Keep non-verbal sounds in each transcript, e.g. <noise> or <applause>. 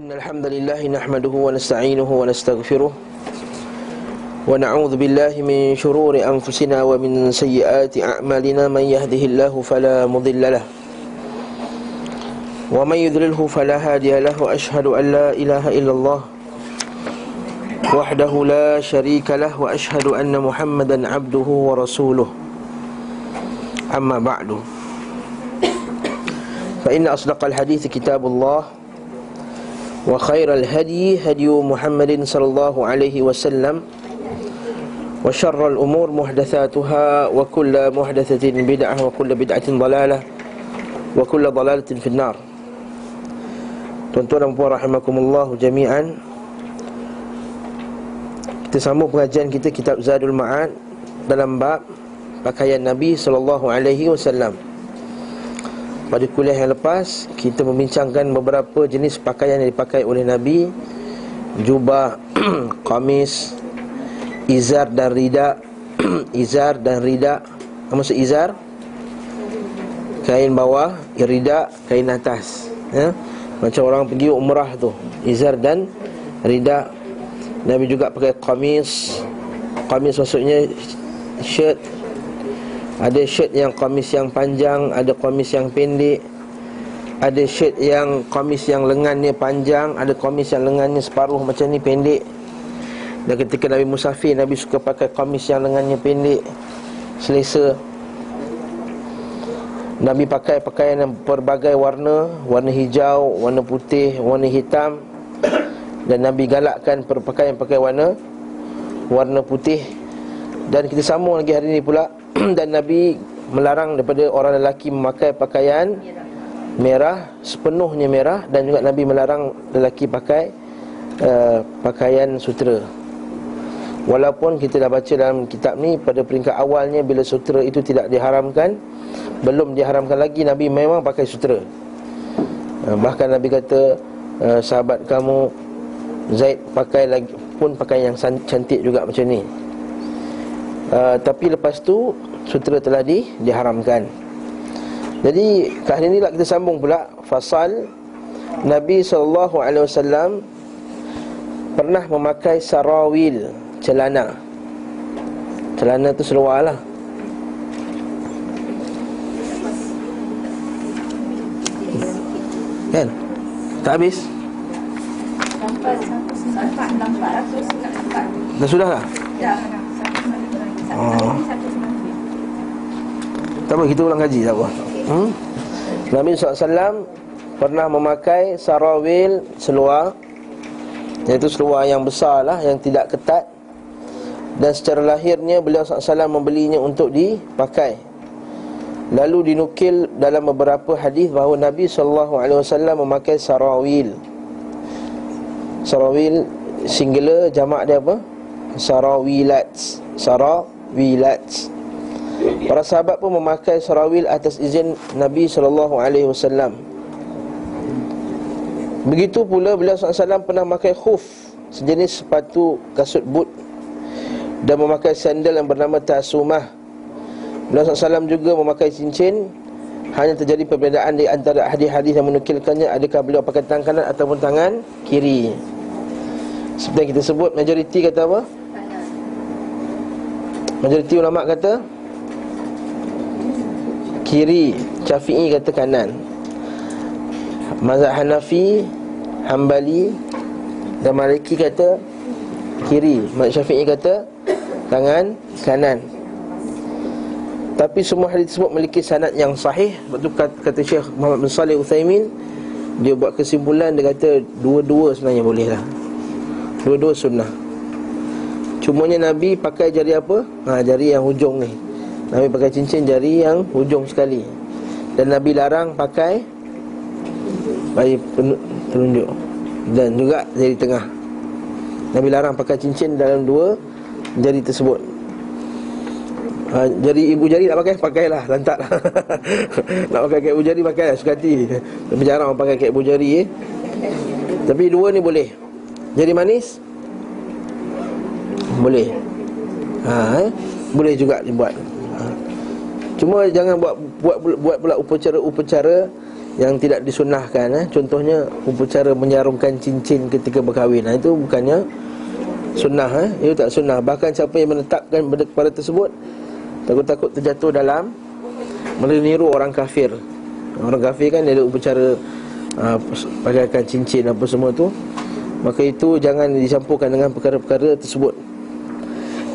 إن الحمد لله نحمده ونستعينه ونستغفره ونعوذ بالله من شرور أنفسنا ومن سيئات أعمالنا. من يهده الله فلا مضل له ومن يذلله فلا هادي له. وأشهد أن لا إله إلا الله وحده لا شريك له وأشهد أن محمدا عبده ورسوله. أما بعد فإن أصدق الحديث كتاب الله وخير الهدي هدي محمد صلى الله عليه وسلم وشر الأمور محدثاتها وكل محدثة بدعة وكل بدعة ضلالة وكل ضلالة في النار Tuan-tuan dan puan rahimakumullah jami'an Kita sambung pengajian kita kitab Zadul Ma'ad Dalam bab pakaian Nabi SAW Pada kuliah yang lepas Kita membincangkan beberapa jenis pakaian yang dipakai oleh Nabi. Jubah, <clears throat> kamis, izar dan rida. <clears throat> Izar dan rida. Apa maksud izar? Kain bawah, rida, kain atas. Ya? Macam orang pergi umrah tu. Izar dan rida. Nabi juga pakai kamis. Kamis maksudnya shirt Ada shirt yang kamis yang panjang Ada kamis yang pendek. Ada shirt yang kamis yang lengannya panjang Ada kamis yang lengannya separuh macam ni pendek. Dan ketika Nabi Musafir Nabi suka pakai kamis yang lengannya pendek Selesa. Nabi pakai pakaian yang berbagai warna Warna hijau, warna putih, warna hitam. Dan Nabi galakkan perpakaian-pakaian warna Warna putih Dan kita sambung lagi hari ini pula <clears throat> Dan Nabi melarang daripada orang lelaki memakai pakaian Merah, sepenuhnya merah Dan juga Nabi melarang lelaki pakai uh, Pakaian sutera. Walaupun kita dah baca dalam kitab ni Pada peringkat awalnya bila sutera itu tidak diharamkan belum diharamkan lagi Nabi memang pakai sutera. Uh, Bahkan Nabi kata uh, Sahabat kamu Zaid pakai lagi pun pakai yang cantik juga macam ni uh, Tapi lepas tu Sutera telah di, diharamkan. Jadi kali ni lah kita sambung pula Fasal Nabi SAW Pernah memakai sarawil Celana. Celana tu seluar lah. Kan? Tak habis? Dah sudah lah? Oh. Tak apa, kita ulang kaji tak apa. Hmm? Nabi SAW pernah memakai sarawil seluar Iaitu seluar yang besar lah, yang tidak ketat. Dan secara lahirnya beliau SAW membelinya untuk dipakai. Lalu dinukil dalam beberapa hadis bahawa Nabi SAW memakai sarawil. Sarawil singular jamak dia apa? Sarawilat Sarawilat Para sahabat pun memakai sarawil atas izin Nabi SAW Begitu pula beliau SAW pernah memakai khuf Sejenis sepatu kasut boot Dan memakai sandal yang bernama tasumah. Nabi SAW juga memakai cincin Hanya terjadi perbezaan di antara hadis-hadis yang menukilkannya Adakah beliau pakai tangan kanan ataupun tangan kiri. Seperti yang kita sebut, majoriti kata apa? Majoriti ulama' kata Kiri, Syafi'i kata kanan. Mazhab Hanafi, Hambali Dan Maliki kata Kiri, Mazhab Syafi'i kata Tangan kanan. Tapi semua hadis tersebut memiliki sanad yang sahih. Sebab tu kata, Syekh Muhammad bin Salih Uthaymin Dia buat kesimpulan Dia kata dua-dua sebenarnya boleh lah. Dua-dua sunnah Cumanya Nabi pakai jari apa? Ha, jari yang hujung ni. Nabi pakai cincin jari yang hujung sekali. Dan Nabi larang pakai Bagi penunjuk Dan juga jari tengah. Nabi larang pakai cincin dalam dua jari tersebut. Ha, Jari ibu jari nak pakai, pakailah Lantak lah. <laughs> Nak pakai kat ibu jari, pakailah Suka hati. Tapi jarang orang pakai kat ibu jari eh. Tapi dua ni boleh. Jari manis Boleh ha, eh? Boleh juga dibuat ha. Cuma jangan buat buat buat pula upacara-upacara yang tidak disunahkan eh? Contohnya upacara menyarungkan cincin ketika berkahwin nah, Itu bukannya sunnah eh? Itu tak sunnah Bahkan siapa yang menetapkan perkara tersebut Takut-takut terjatuh dalam Meniru orang kafir Orang kafir kan dia ada upacara uh, Pakaikan cincin apa semua tu Maka itu jangan dicampurkan dengan perkara-perkara tersebut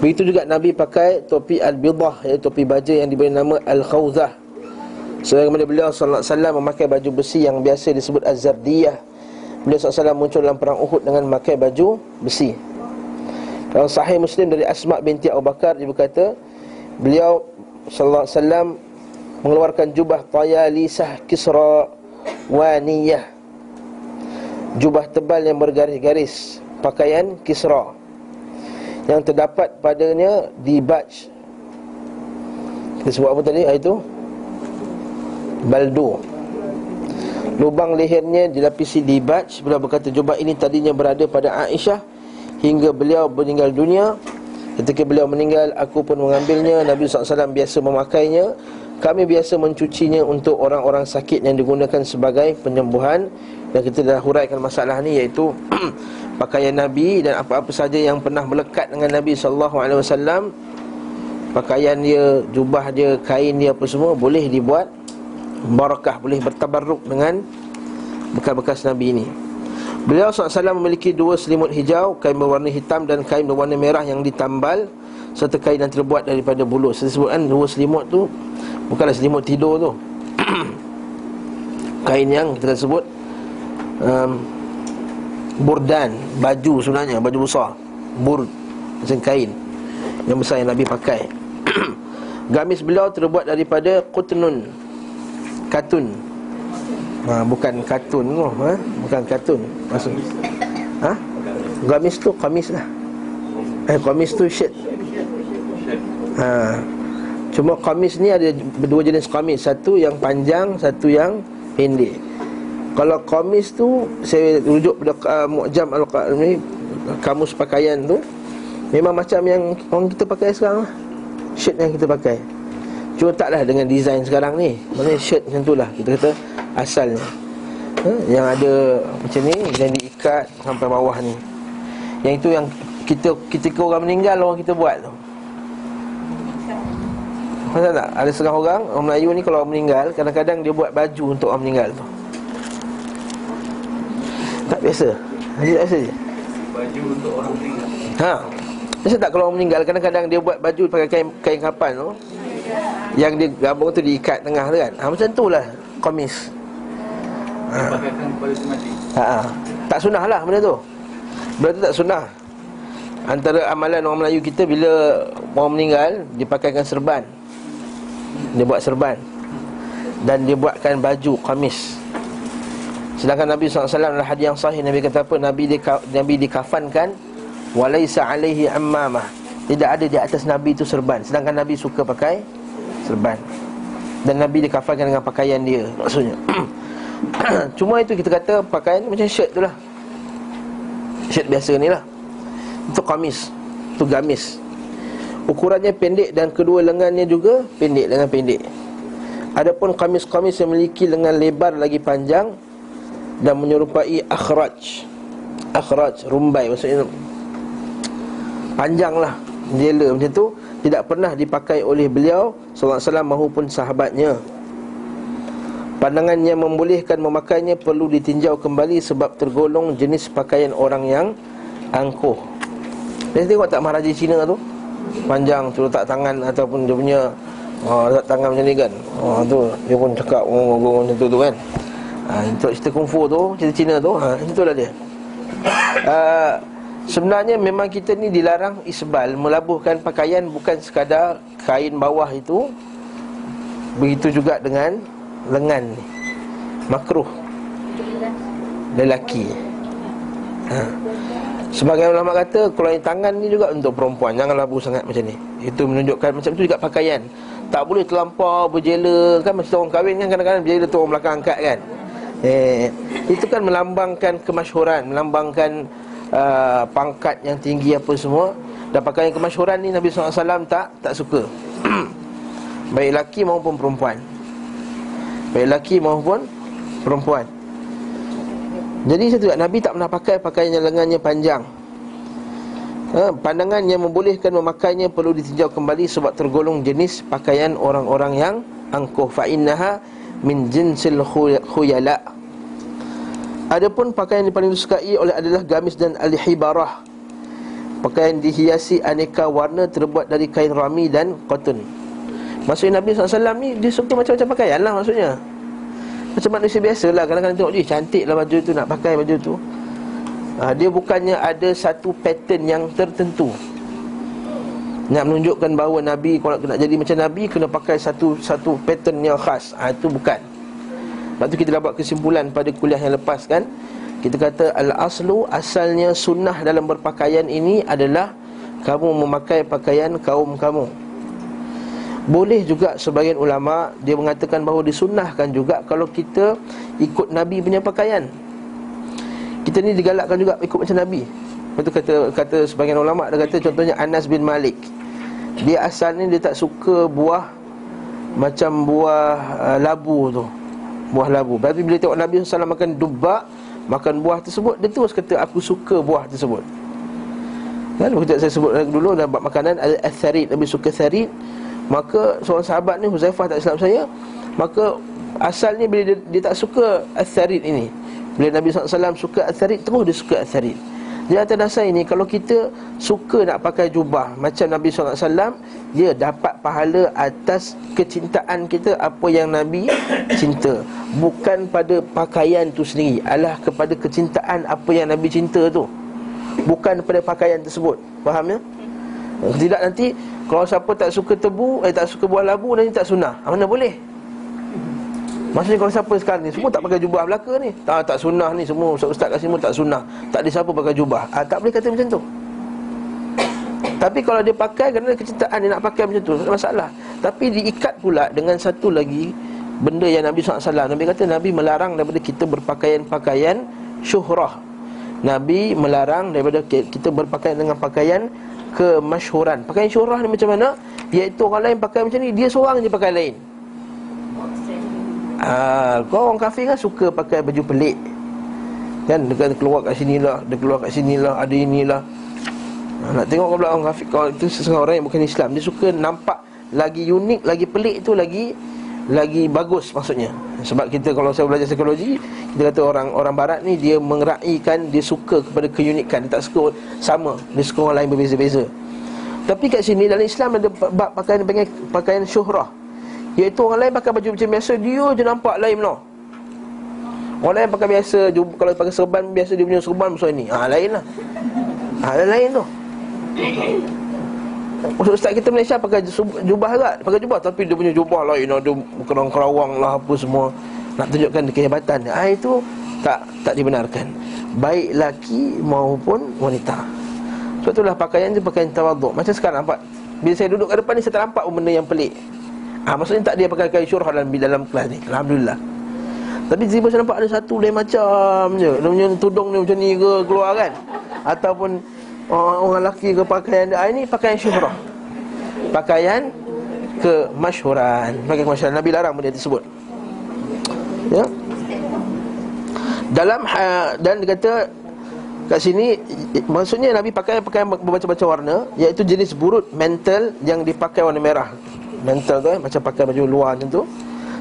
Begitu juga Nabi pakai topi al-bidah Iaitu topi baja yang diberi nama al-khawzah Sebagaimana beliau sallallahu alaihi wasallam memakai baju besi yang biasa disebut az-zardiyah. Beliau sallallahu muncul dalam perang Uhud dengan memakai baju besi. Dalam sahih Muslim dari Asma binti Abu Bakar dia berkata, beliau sallallahu alaihi wasallam mengeluarkan jubah tayalisah kisra waniyah. Jubah tebal yang bergaris-garis, pakaian kisra yang terdapat padanya di baj. Kita sebut apa tadi? Itu baldu. Lubang lehernya dilapisi dibaj Beliau berkata jubah ini tadinya berada pada Aisyah Hingga beliau meninggal dunia. Ketika beliau meninggal Aku pun mengambilnya. Nabi SAW biasa memakainya. Kami biasa mencucinya untuk orang-orang sakit Yang digunakan sebagai penyembuhan Dan kita dah huraikan masalah ni Iaitu <clears throat> pakaian Nabi Dan apa-apa saja yang pernah melekat dengan Nabi SAW Pakaian dia, jubah dia, kain dia apa semua Boleh dibuat barakah boleh bertabarruk dengan bekas-bekas Nabi ini. Beliau SAW memiliki dua selimut hijau, kain berwarna hitam dan kain berwarna merah yang ditambal serta kain yang terbuat daripada bulu. Saya sebutkan dua selimut tu bukanlah selimut tidur tu. <clears throat> kain yang kita sebut um, burdan, baju sebenarnya, baju besar. Bur macam kain yang besar yang Nabi pakai. <clears throat> Gamis beliau terbuat daripada qutnun Katun ha, Bukan katun tu ha? Bukan katun Maksud ha? Gamis tu kamis lah Eh kamis tu shirt ha. Cuma kamis ni ada Dua jenis kamis Satu yang panjang Satu yang pendek Kalau kamis tu Saya rujuk pada uh, Mu'jam al ni Kamus pakaian tu Memang macam yang Orang kita pakai sekarang lah. Shirt yang kita pakai. Cuma taklah dengan design sekarang ni. Maksudnya shirt macam tu lah Kita kata asalnya. Ha? Yang ada macam ni Yang diikat sampai bawah ni. Yang itu yang kita ketika orang meninggal Orang kita buat tu. Maksud tak? Ada setengah orang Orang Melayu ni kalau orang meninggal Kadang-kadang dia buat baju untuk orang meninggal tu Tak biasa. Haji tak biasa je? Baju untuk orang meninggal. Ha. Biasa tak kalau orang meninggal? Kadang-kadang dia buat baju pakai kain, kain kapan tu. Yang dia gabung tu diikat tengah tu kan. Ha, Macam tu lah. Komis. Ha. ha. ha. Tak sunnah lah benda tu. Benda tu tak sunnah. Antara amalan orang Melayu kita Bila orang meninggal Dia pakaikan serban. Dia buat serban. Dan dia buatkan baju komis Sedangkan Nabi SAW adalah hadis yang sahih. Nabi kata apa? Nabi, di, Nabi dikafankan Walaysa alaihi ammamah Tidak ada di atas Nabi itu serban. Sedangkan Nabi suka pakai serban. Dan Nabi dikafarkan dengan pakaian dia maksudnya. <clears throat> Cuma itu kita kata pakaian macam shirt tu lah. Shirt biasa ni lah. Itu kamis. Itu gamis. Ukurannya pendek dan kedua lengannya juga pendek dengan pendek. Adapun kamis-kamis yang memiliki lengan lebar lagi panjang dan menyerupai akhraj akhraj rumbai maksudnya panjang lah jela macam tu tidak pernah dipakai oleh beliau sallallahu alaihi wasallam maupun sahabatnya. Pandangan yang membolehkan memakainya perlu ditinjau kembali sebab tergolong jenis pakaian orang yang angkuh. Dia tengok tak Maharaja Cina tu? Panjang tu letak tangan ataupun dia punya oh, letak tangan macam ni kan. Oh tu dia pun cakap oh, oh, macam tu tu kan. Ha, untuk cerita kungfu tu, cerita Cina tu, ha, itulah dia. Uh, Sebenarnya memang kita ni dilarang isbal Melabuhkan pakaian bukan sekadar kain bawah itu Begitu juga dengan lengan ni. Makruh. Lelaki. Ha. Sebagai ulama kata Kalau tangan ni juga untuk perempuan. Jangan labuh sangat macam ni. Itu menunjukkan macam itu juga pakaian. Tak boleh terlampau berjela. Kan macam orang kahwin kan kadang-kadang berjela tu orang belakang angkat kan eh, Itu kan melambangkan kemasyhuran Melambangkan uh, pangkat yang tinggi apa semua. Dan pakaian kemasyhuran ni Nabi SAW tak tak suka. <clears throat> Baik laki maupun perempuan. Baik laki maupun perempuan. Jadi satu Nabi tak pernah pakai pakaian yang lengannya panjang. Ha, Pandangan yang membolehkan memakainya perlu ditinjau kembali Sebab tergolong jenis pakaian orang-orang yang angkuh. Fa'innaha min jinsil khuyala Adapun pakaian yang paling disukai oleh adalah gamis dan al-hibarah. Pakaian dihiasi aneka warna terbuat dari kain rami dan cotton. Maksudnya Nabi SAW ni dia suka macam-macam pakaian lah maksudnya. Macam manusia biasa lah Kadang-kadang tengok, eh cantik lah baju tu nak pakai baju tu. Ha, Dia bukannya ada satu pattern yang tertentu Nak menunjukkan bahawa Nabi Kalau nak jadi macam Nabi Kena pakai satu satu pattern yang khas. Ha, Itu bukan. Lepas tu kita dapat kesimpulan pada kuliah yang lepas kan? Kita kata Al-aslu asalnya sunnah dalam berpakaian ini adalah Kamu memakai pakaian kaum kamu. Boleh juga sebagian ulama Dia mengatakan bahawa disunnahkan juga Kalau kita ikut Nabi punya pakaian. Kita ni digalakkan juga ikut macam Nabi Lepas kata, kata sebagian ulama Dia kata contohnya Anas bin Malik. Dia asalnya dia tak suka buah Macam buah uh, labu tu. Buah labu. Berarti bila tengok Nabi SAW makan dubak Makan buah tersebut Dia terus kata aku suka buah tersebut. Kan, saya sebut dulu dalam makanan Al-Tharid Nabi suka Tharid Maka seorang sahabat ni Huzaifah tak silap saya Maka asalnya bila dia, dia tak suka Al-Tharid ini. Bila Nabi SAW suka Al-Tharid Terus dia suka Al-Tharid Jadi atas dasar ini Kalau kita suka nak pakai jubah Macam Nabi SAW Dia dapat pahala atas kecintaan kita Apa yang Nabi cinta. Bukan pada pakaian tu sendiri Alah kepada kecintaan apa yang Nabi cinta tu. Bukan pada pakaian tersebut. Faham ya? Tidak nanti kalau siapa tak suka tebu Eh tak suka buah labu Nanti tak sunnah. Mana boleh Maksudnya kalau siapa sekarang ni? Semua tak pakai jubah belaka ni. Tak, tak sunnah ni. Semua ustaz-ustaz kat semua tak sunnah. Tak ada siapa pakai jubah. Ha, Tak boleh kata macam tu. Tapi kalau dia pakai Kerana kecintaan dia nak pakai macam tu masalah. Tapi diikat pula Dengan satu lagi Benda yang Nabi SAW Nabi kata Nabi melarang daripada kita berpakaian-pakaian Syuhrah. Nabi melarang daripada kita berpakaian dengan pakaian kemasyhuran. Pakaian syurah ni macam mana? Iaitu orang lain pakai macam ni Dia seorang je pakai lain Ah, kau orang kafir kan suka pakai baju pelik. Kan, dia keluar kat sini lah Dia keluar kat sini lah, ada inilah ha, Nak tengok kau pula orang kafir Kalau itu seseorang orang yang bukan Islam Dia suka nampak lagi unik, lagi pelik tu Lagi lagi bagus maksudnya. Sebab kita kalau saya belajar psikologi Kita kata orang orang barat ni Dia mengeraikan, dia suka kepada keunikan. Dia tak suka sama, dia suka orang lain berbeza-beza. Tapi kat sini dalam Islam ada bab pakaian pakaian syuhrah Iaitu orang lain pakai baju macam biasa Dia je nampak lain no. Orang lain pakai biasa Kalau pakai serban biasa Dia punya serban macam ni. Ha lain lah. Ha lain tu. Ustaz kita Malaysia pakai jubah juga? Pakai jubah? Tapi dia punya jubah lain Dia kerang-kerawang lah apa semua. Nak tunjukkan kehebatan. Ah, Itu tak tak dibenarkan. Baik laki maupun wanita. Sebab itulah pakaian tu pakaian tawaduk Macam sekarang nampak. Bila saya duduk kat depan ni saya tak nampak benda yang pelik Ah Maksudnya tak dia pakai kain syurah dalam, dalam kelas ni. Alhamdulillah. Tapi tiba saya nampak ada satu lain macam je. Dia punya tudung ni macam ni ke keluar kan? Ataupun orang, orang lelaki ke pakaian dia. Ah, Ini pakaian syuhrah Pakaian kemasyhuran Pakaian kemasyhuran Nabi larang benda tersebut. Ya? Dalam dan dia kata kat sini maksudnya Nabi pakai pakaian bermacam-macam warna iaitu jenis burut mental yang dipakai warna merah mental tu eh macam pakai baju luar macam tu.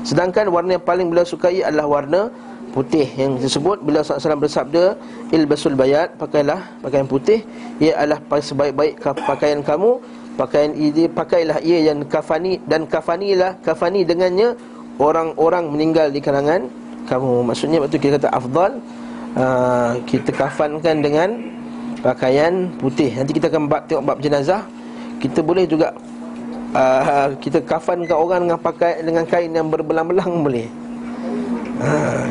Sedangkan warna yang paling beliau sukai adalah warna putih. Yang disebut bila Rasulullah bersabda ilbasul bayat pakailah pakaian putih. Ia adalah sebaik-baik pakaian kamu. Pakaian ini pakailah ia yang kafani dan kafanilah kafani dengannya orang-orang meninggal di kalangan kamu. Maksudnya waktu kita kata afdal uh, kita kafankan dengan pakaian putih. Nanti kita akan bab, tengok bab jenazah. Kita boleh juga uh, kita kafankan orang dengan pakai dengan kain yang berbelang-belang boleh. Uh,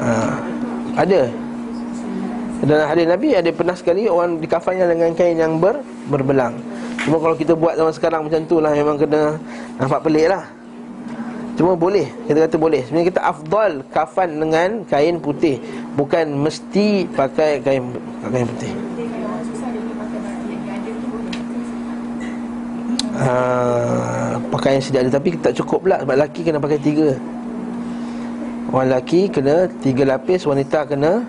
ha. Ada. Dan hadis Nabi ada pernah sekali Orang dikafannya dengan kain yang ber, berbelang. Cuma kalau kita buat zaman sekarang macam tu lah Memang kena nampak pelik lah. Cuma boleh, kita kata boleh. Sebenarnya kita afdal kafan dengan kain putih. Bukan mesti pakai kain, kain putih Uh, pakaian sedia ada. Tapi tak cukup pula sebab lelaki kena pakai tiga. Orang lelaki kena tiga lapis Wanita kena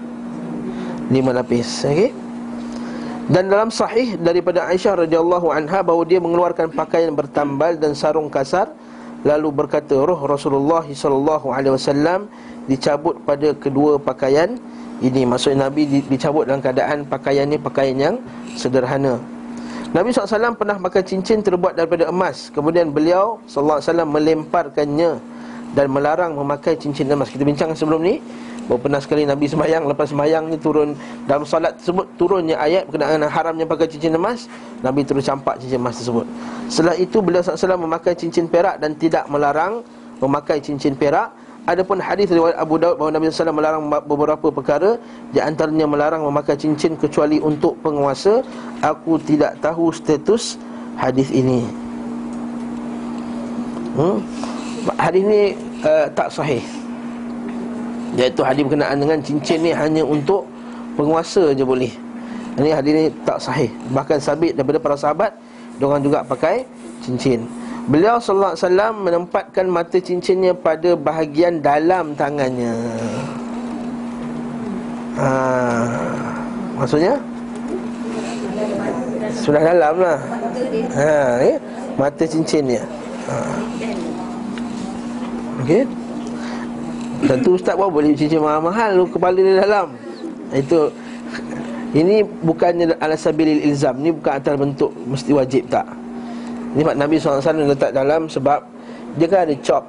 lima lapis. Okey? Dan dalam sahih daripada Aisyah radhiyallahu anha bahawa dia mengeluarkan pakaian bertambal dan sarung kasar lalu berkata roh Rasulullah sallallahu alaihi wasallam dicabut pada kedua pakaian ini. Maksudnya Nabi dicabut dalam keadaan pakaian ini pakaian yang sederhana Nabi SAW pernah pakai cincin terbuat daripada emas. Kemudian beliau SAW melemparkannya Dan melarang memakai cincin emas. Kita bincang sebelum ni Bahawa pernah sekali Nabi semayang Lepas semayang ni turun Dalam salat tersebut Turunnya ayat berkenaan dengan haramnya pakai cincin emas Nabi terus campak cincin emas tersebut. Setelah itu beliau SAW memakai cincin perak Dan tidak melarang memakai cincin perak Adapun hadis riwayat Abu Daud bahawa Nabi SAW melarang beberapa perkara Di antaranya melarang memakai cincin kecuali untuk penguasa Aku tidak tahu status hadis ini. Hmm? Hadis ini uh, tak sahih. Iaitu hadis berkenaan dengan cincin ni hanya untuk penguasa je boleh. Ini hadis ini tak sahih. Bahkan sabit daripada para sahabat Diorang juga pakai cincin Beliau sallallahu alaihi wasallam menempatkan mata cincinnya pada bahagian dalam tangannya. Ha, maksudnya sudah dalam lah. Ha, eh? mata cincinnya. Ha. Okey. Tentu ustaz pun boleh cincin mahal-mahal kepala dia dalam. Itu ini bukannya ala sabilil ilzam, ni bukan atas bentuk mesti wajib tak. Ini mak Nabi SAW letak dalam sebab Dia kan ada chop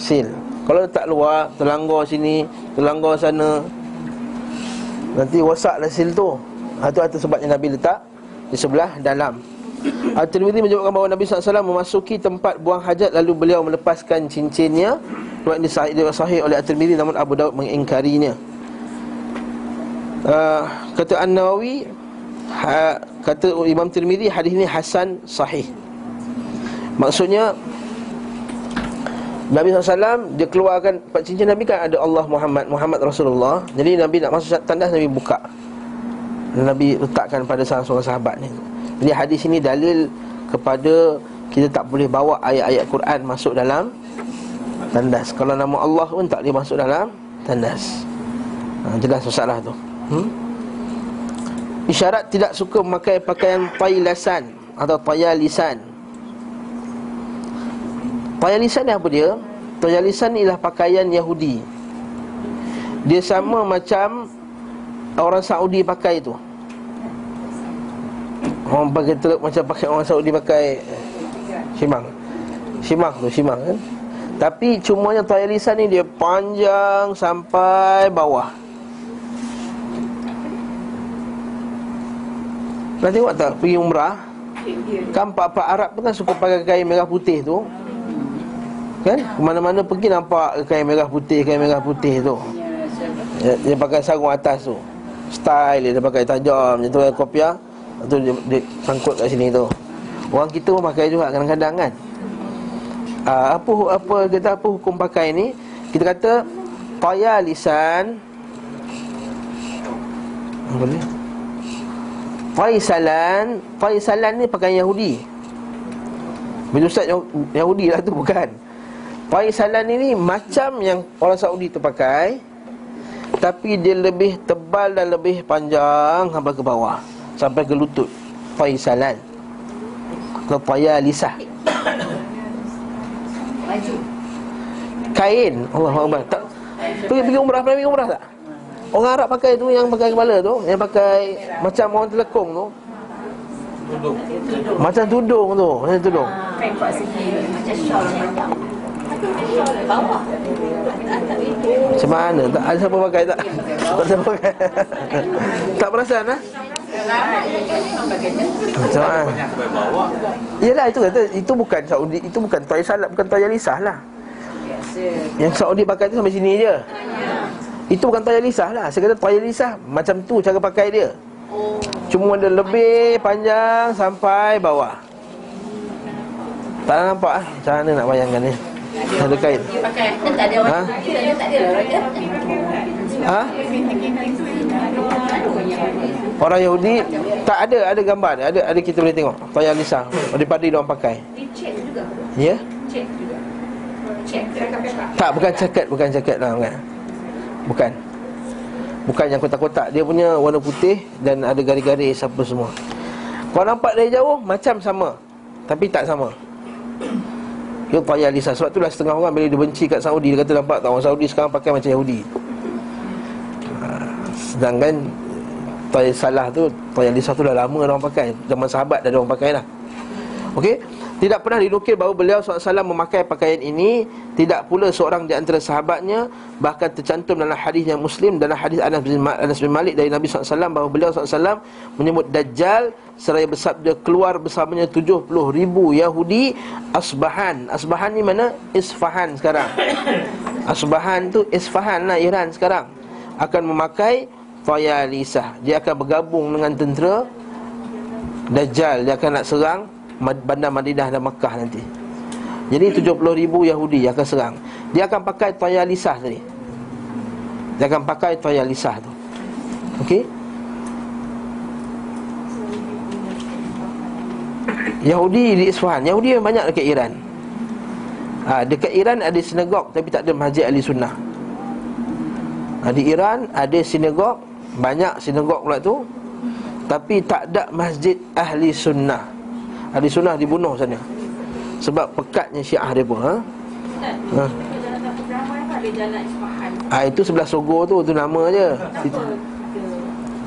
Seal. Kalau letak luar Terlanggar sini Terlanggar sana Nanti wasaklah seal tu. Itu ha, atas sebabnya Nabi letak Di sebelah dalam. Al-Tirmidhi menyebutkan bahawa Nabi SAW memasuki tempat buang hajat Lalu beliau melepaskan cincinnya. Buat ini sahih, sahih oleh Al-Tirmidhi Namun Abu Daud mengingkarinya. Uh, Kata An-Nawawi ha, Kata Imam Tirmidhi Hadis ini Hasan sahih Maksudnya Nabi SAW dia keluarkan cincin Nabi kan ada Allah Muhammad Muhammad Rasulullah. Jadi Nabi nak masuk tandas Nabi buka. Nabi letakkan pada salah seorang sahabat ni. Jadi hadis ini dalil kepada Kita tak boleh bawa ayat-ayat Quran masuk dalam tandas. Kalau nama Allah pun tak boleh masuk dalam tandas. Ha, Jelas masalah tu. Hmm? Isyarat tidak suka memakai pakaian taylasan Atau tayalisan Tayalisan ni apa dia? Tayalisan ni ialah pakaian Yahudi. Dia sama macam Orang Saudi pakai tu. Orang pakai teluk macam pakai orang Saudi pakai Shimang. Shimang tu, Shimang kan? Tapi cumanya tayalisan ni dia panjang sampai bawah. Nak tengok tak pergi umrah? Kan pak-pak Arab tu kan suka pakai kain merah putih tu Kan? Mana-mana pergi nampak kain merah putih, kain merah putih tu. Dia, dia pakai sarung atas tu. Style dia, dia pakai tajam, dia tu kopiah. Tu dia, dia sangkut kat sini tu. Orang kita pun pakai juga kadang-kadang kan. Uh, apa apa kita apa hukum pakai ni? Kita kata taya lisan apa ni? Faisalan, Faisalan ni pakai Yahudi. Bila Ustaz Yahudi lah tu bukan Faisalan ini macam yang orang Saudi tu pakai Tapi dia lebih tebal dan lebih panjang Sampai ke bawah. Sampai ke lutut. Faisalan Ke lisah. Kain. Allah Allah tak. Pergi pergi umrah Pernah pergi umrah tak? Orang Arab pakai tu Yang pakai kepala tu Yang pakai Macam orang telekong tu. Tudung. Macam tudung tu Macam tudung. Segi Macam shawl panjang macam mana? Tak ada siapa pakai tak? Tak siapa pakai. <laughs> tak perasan ah? Macam mana? Yalah itu kata itu bukan Saudi, itu bukan toy salat, bukan toy lisah lah. Yang Saudi pakai tu sampai sini je. Itu bukan toy lisah lah. Saya kata toy lisah macam tu cara pakai dia. Cuma dia lebih panjang sampai bawah. Tak nampak ah. Macam mana nak bayangkan ni? Ada kain. Ha? Ha? Orang Yahudi tak ada ada gambar ada ada kita boleh tengok. Tayar Lisa. Daripada dia orang pakai. Ya? Cek Tak, bukan jaket, bukan jaket lah, bukan. Bukan. Bukan yang kotak-kotak. Dia punya warna putih Dan ada garis-garis apa semua. Kau nampak dari jauh? Macam sama. Tapi tak sama Itu payah Lisa Sebab itulah setengah orang Bila dia benci kat Saudi Dia kata nampak tak Orang Saudi sekarang pakai macam Yahudi. Ha, Sedangkan Toya salah tu Toya Lisa tu dah lama orang pakai. Zaman sahabat dah orang pakai lah. Okey tidak pernah dinukil bahawa beliau SAW memakai pakaian ini. Tidak pula seorang di antara sahabatnya Bahkan tercantum dalam hadis yang muslim Dalam hadis Anas bin, Malik dari Nabi SAW Bahawa beliau SAW menyebut Dajjal Seraya bersabda keluar bersamanya 70 ribu Yahudi. Asbahan. Asbahan ni mana? Isfahan sekarang. <coughs> Asbahan tu Isfahan lah Iran sekarang. Akan memakai Fayalisah. Dia akan bergabung dengan tentera Dajjal. Dia akan nak serang bandar Madinah dan Makkah nanti. Jadi 70 ribu Yahudi yang akan serang. Dia akan pakai tayalisah tadi. Dia akan pakai tayalisah tu. Okey? Yahudi di Isfahan. Yahudi yang banyak dekat Iran. Ha, dekat Iran ada sinagog tapi tak ada masjid ahli sunnah. Ha, di Iran ada sinagog, banyak sinagog pula tu. Tapi tak ada masjid ahli sunnah. Ahli sunnah dibunuh sana Sebab pekatnya syiah dia pun ha? ha. ha itu sebelah Sogo tu tu nama je.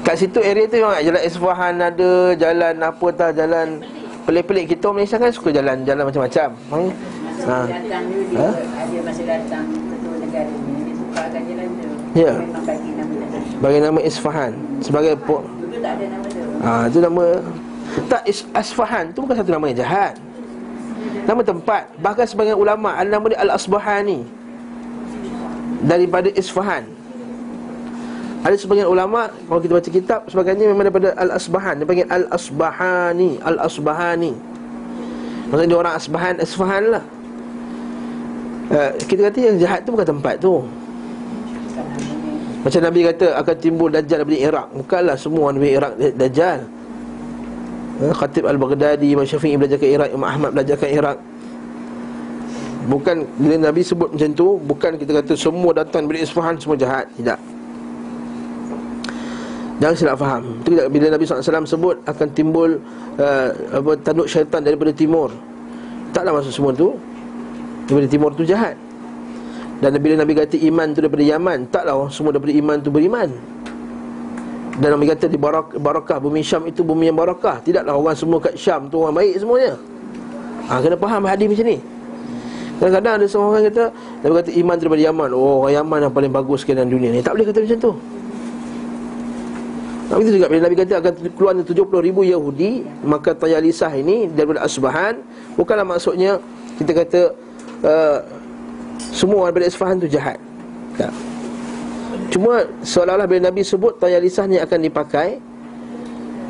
Kat situ area tu memang jalan Isfahan ada, jalan apa tak jalan pelik-pelik kita Malaysia kan suka jalan jalan macam-macam. Ha. Ha. Ada masa datang ketua negara ni dia suka akan jalan tu. Ya. Bagi nama Isfahan sebagai pok. Dulu tak ada nama tu. Ah, ha, itu nama tak Asfahan tu bukan satu nama yang jahat. Nama tempat Bahkan sebagian ulama' Ada nama dia Al-Asbahani Daripada Isfahan. Ada sebagian ulama' Kalau kita baca kitab Sebagainya memang daripada Al-Asbahan. Dia panggil Al-Asbahani Al-Asbahani. Maksudnya dia orang Asbahan Isfahan lah. Uh, Kita kata yang jahat tu bukan tempat tu. Macam Nabi kata Akan timbul Dajjal daripada Iraq. Bukanlah semua Nabi Iraq Dajjal Khatib Al-Baghdadi Imam Syafi'i ke Iraq Imam Ahmad belajar ke Iraq. Bukan bila Nabi sebut macam tu Bukan kita kata semua datang dari Isfahan Semua jahat, tidak. Jangan silap faham. Itu bila Nabi SAW sebut Akan timbul uh, apa, Tanduk syaitan daripada timur. Taklah masuk semua tu. Daripada timur tu jahat. Dan bila Nabi kata iman tu daripada Yaman Taklah semua daripada iman tu beriman dan Nabi kata di barak, barakah bumi Syam itu bumi yang barakah. Tidaklah orang semua kat Syam tu orang baik semuanya. Ha, Kena faham hadis macam ni. Kadang-kadang ada seorang orang kata Nabi kata iman daripada Yaman. Oh orang Yaman yang paling bagus sekian dalam dunia ni. Tak boleh kata macam tu. Nabi itu juga bila Nabi kata akan keluar 70 ribu Yahudi Maka Tayalisah ini daripada Asbahan Bukanlah maksudnya kita kata uh, Semua daripada Asbahan tu jahat. Tak Cuma seolah-olah bila Nabi sebut Tayalisah ni akan dipakai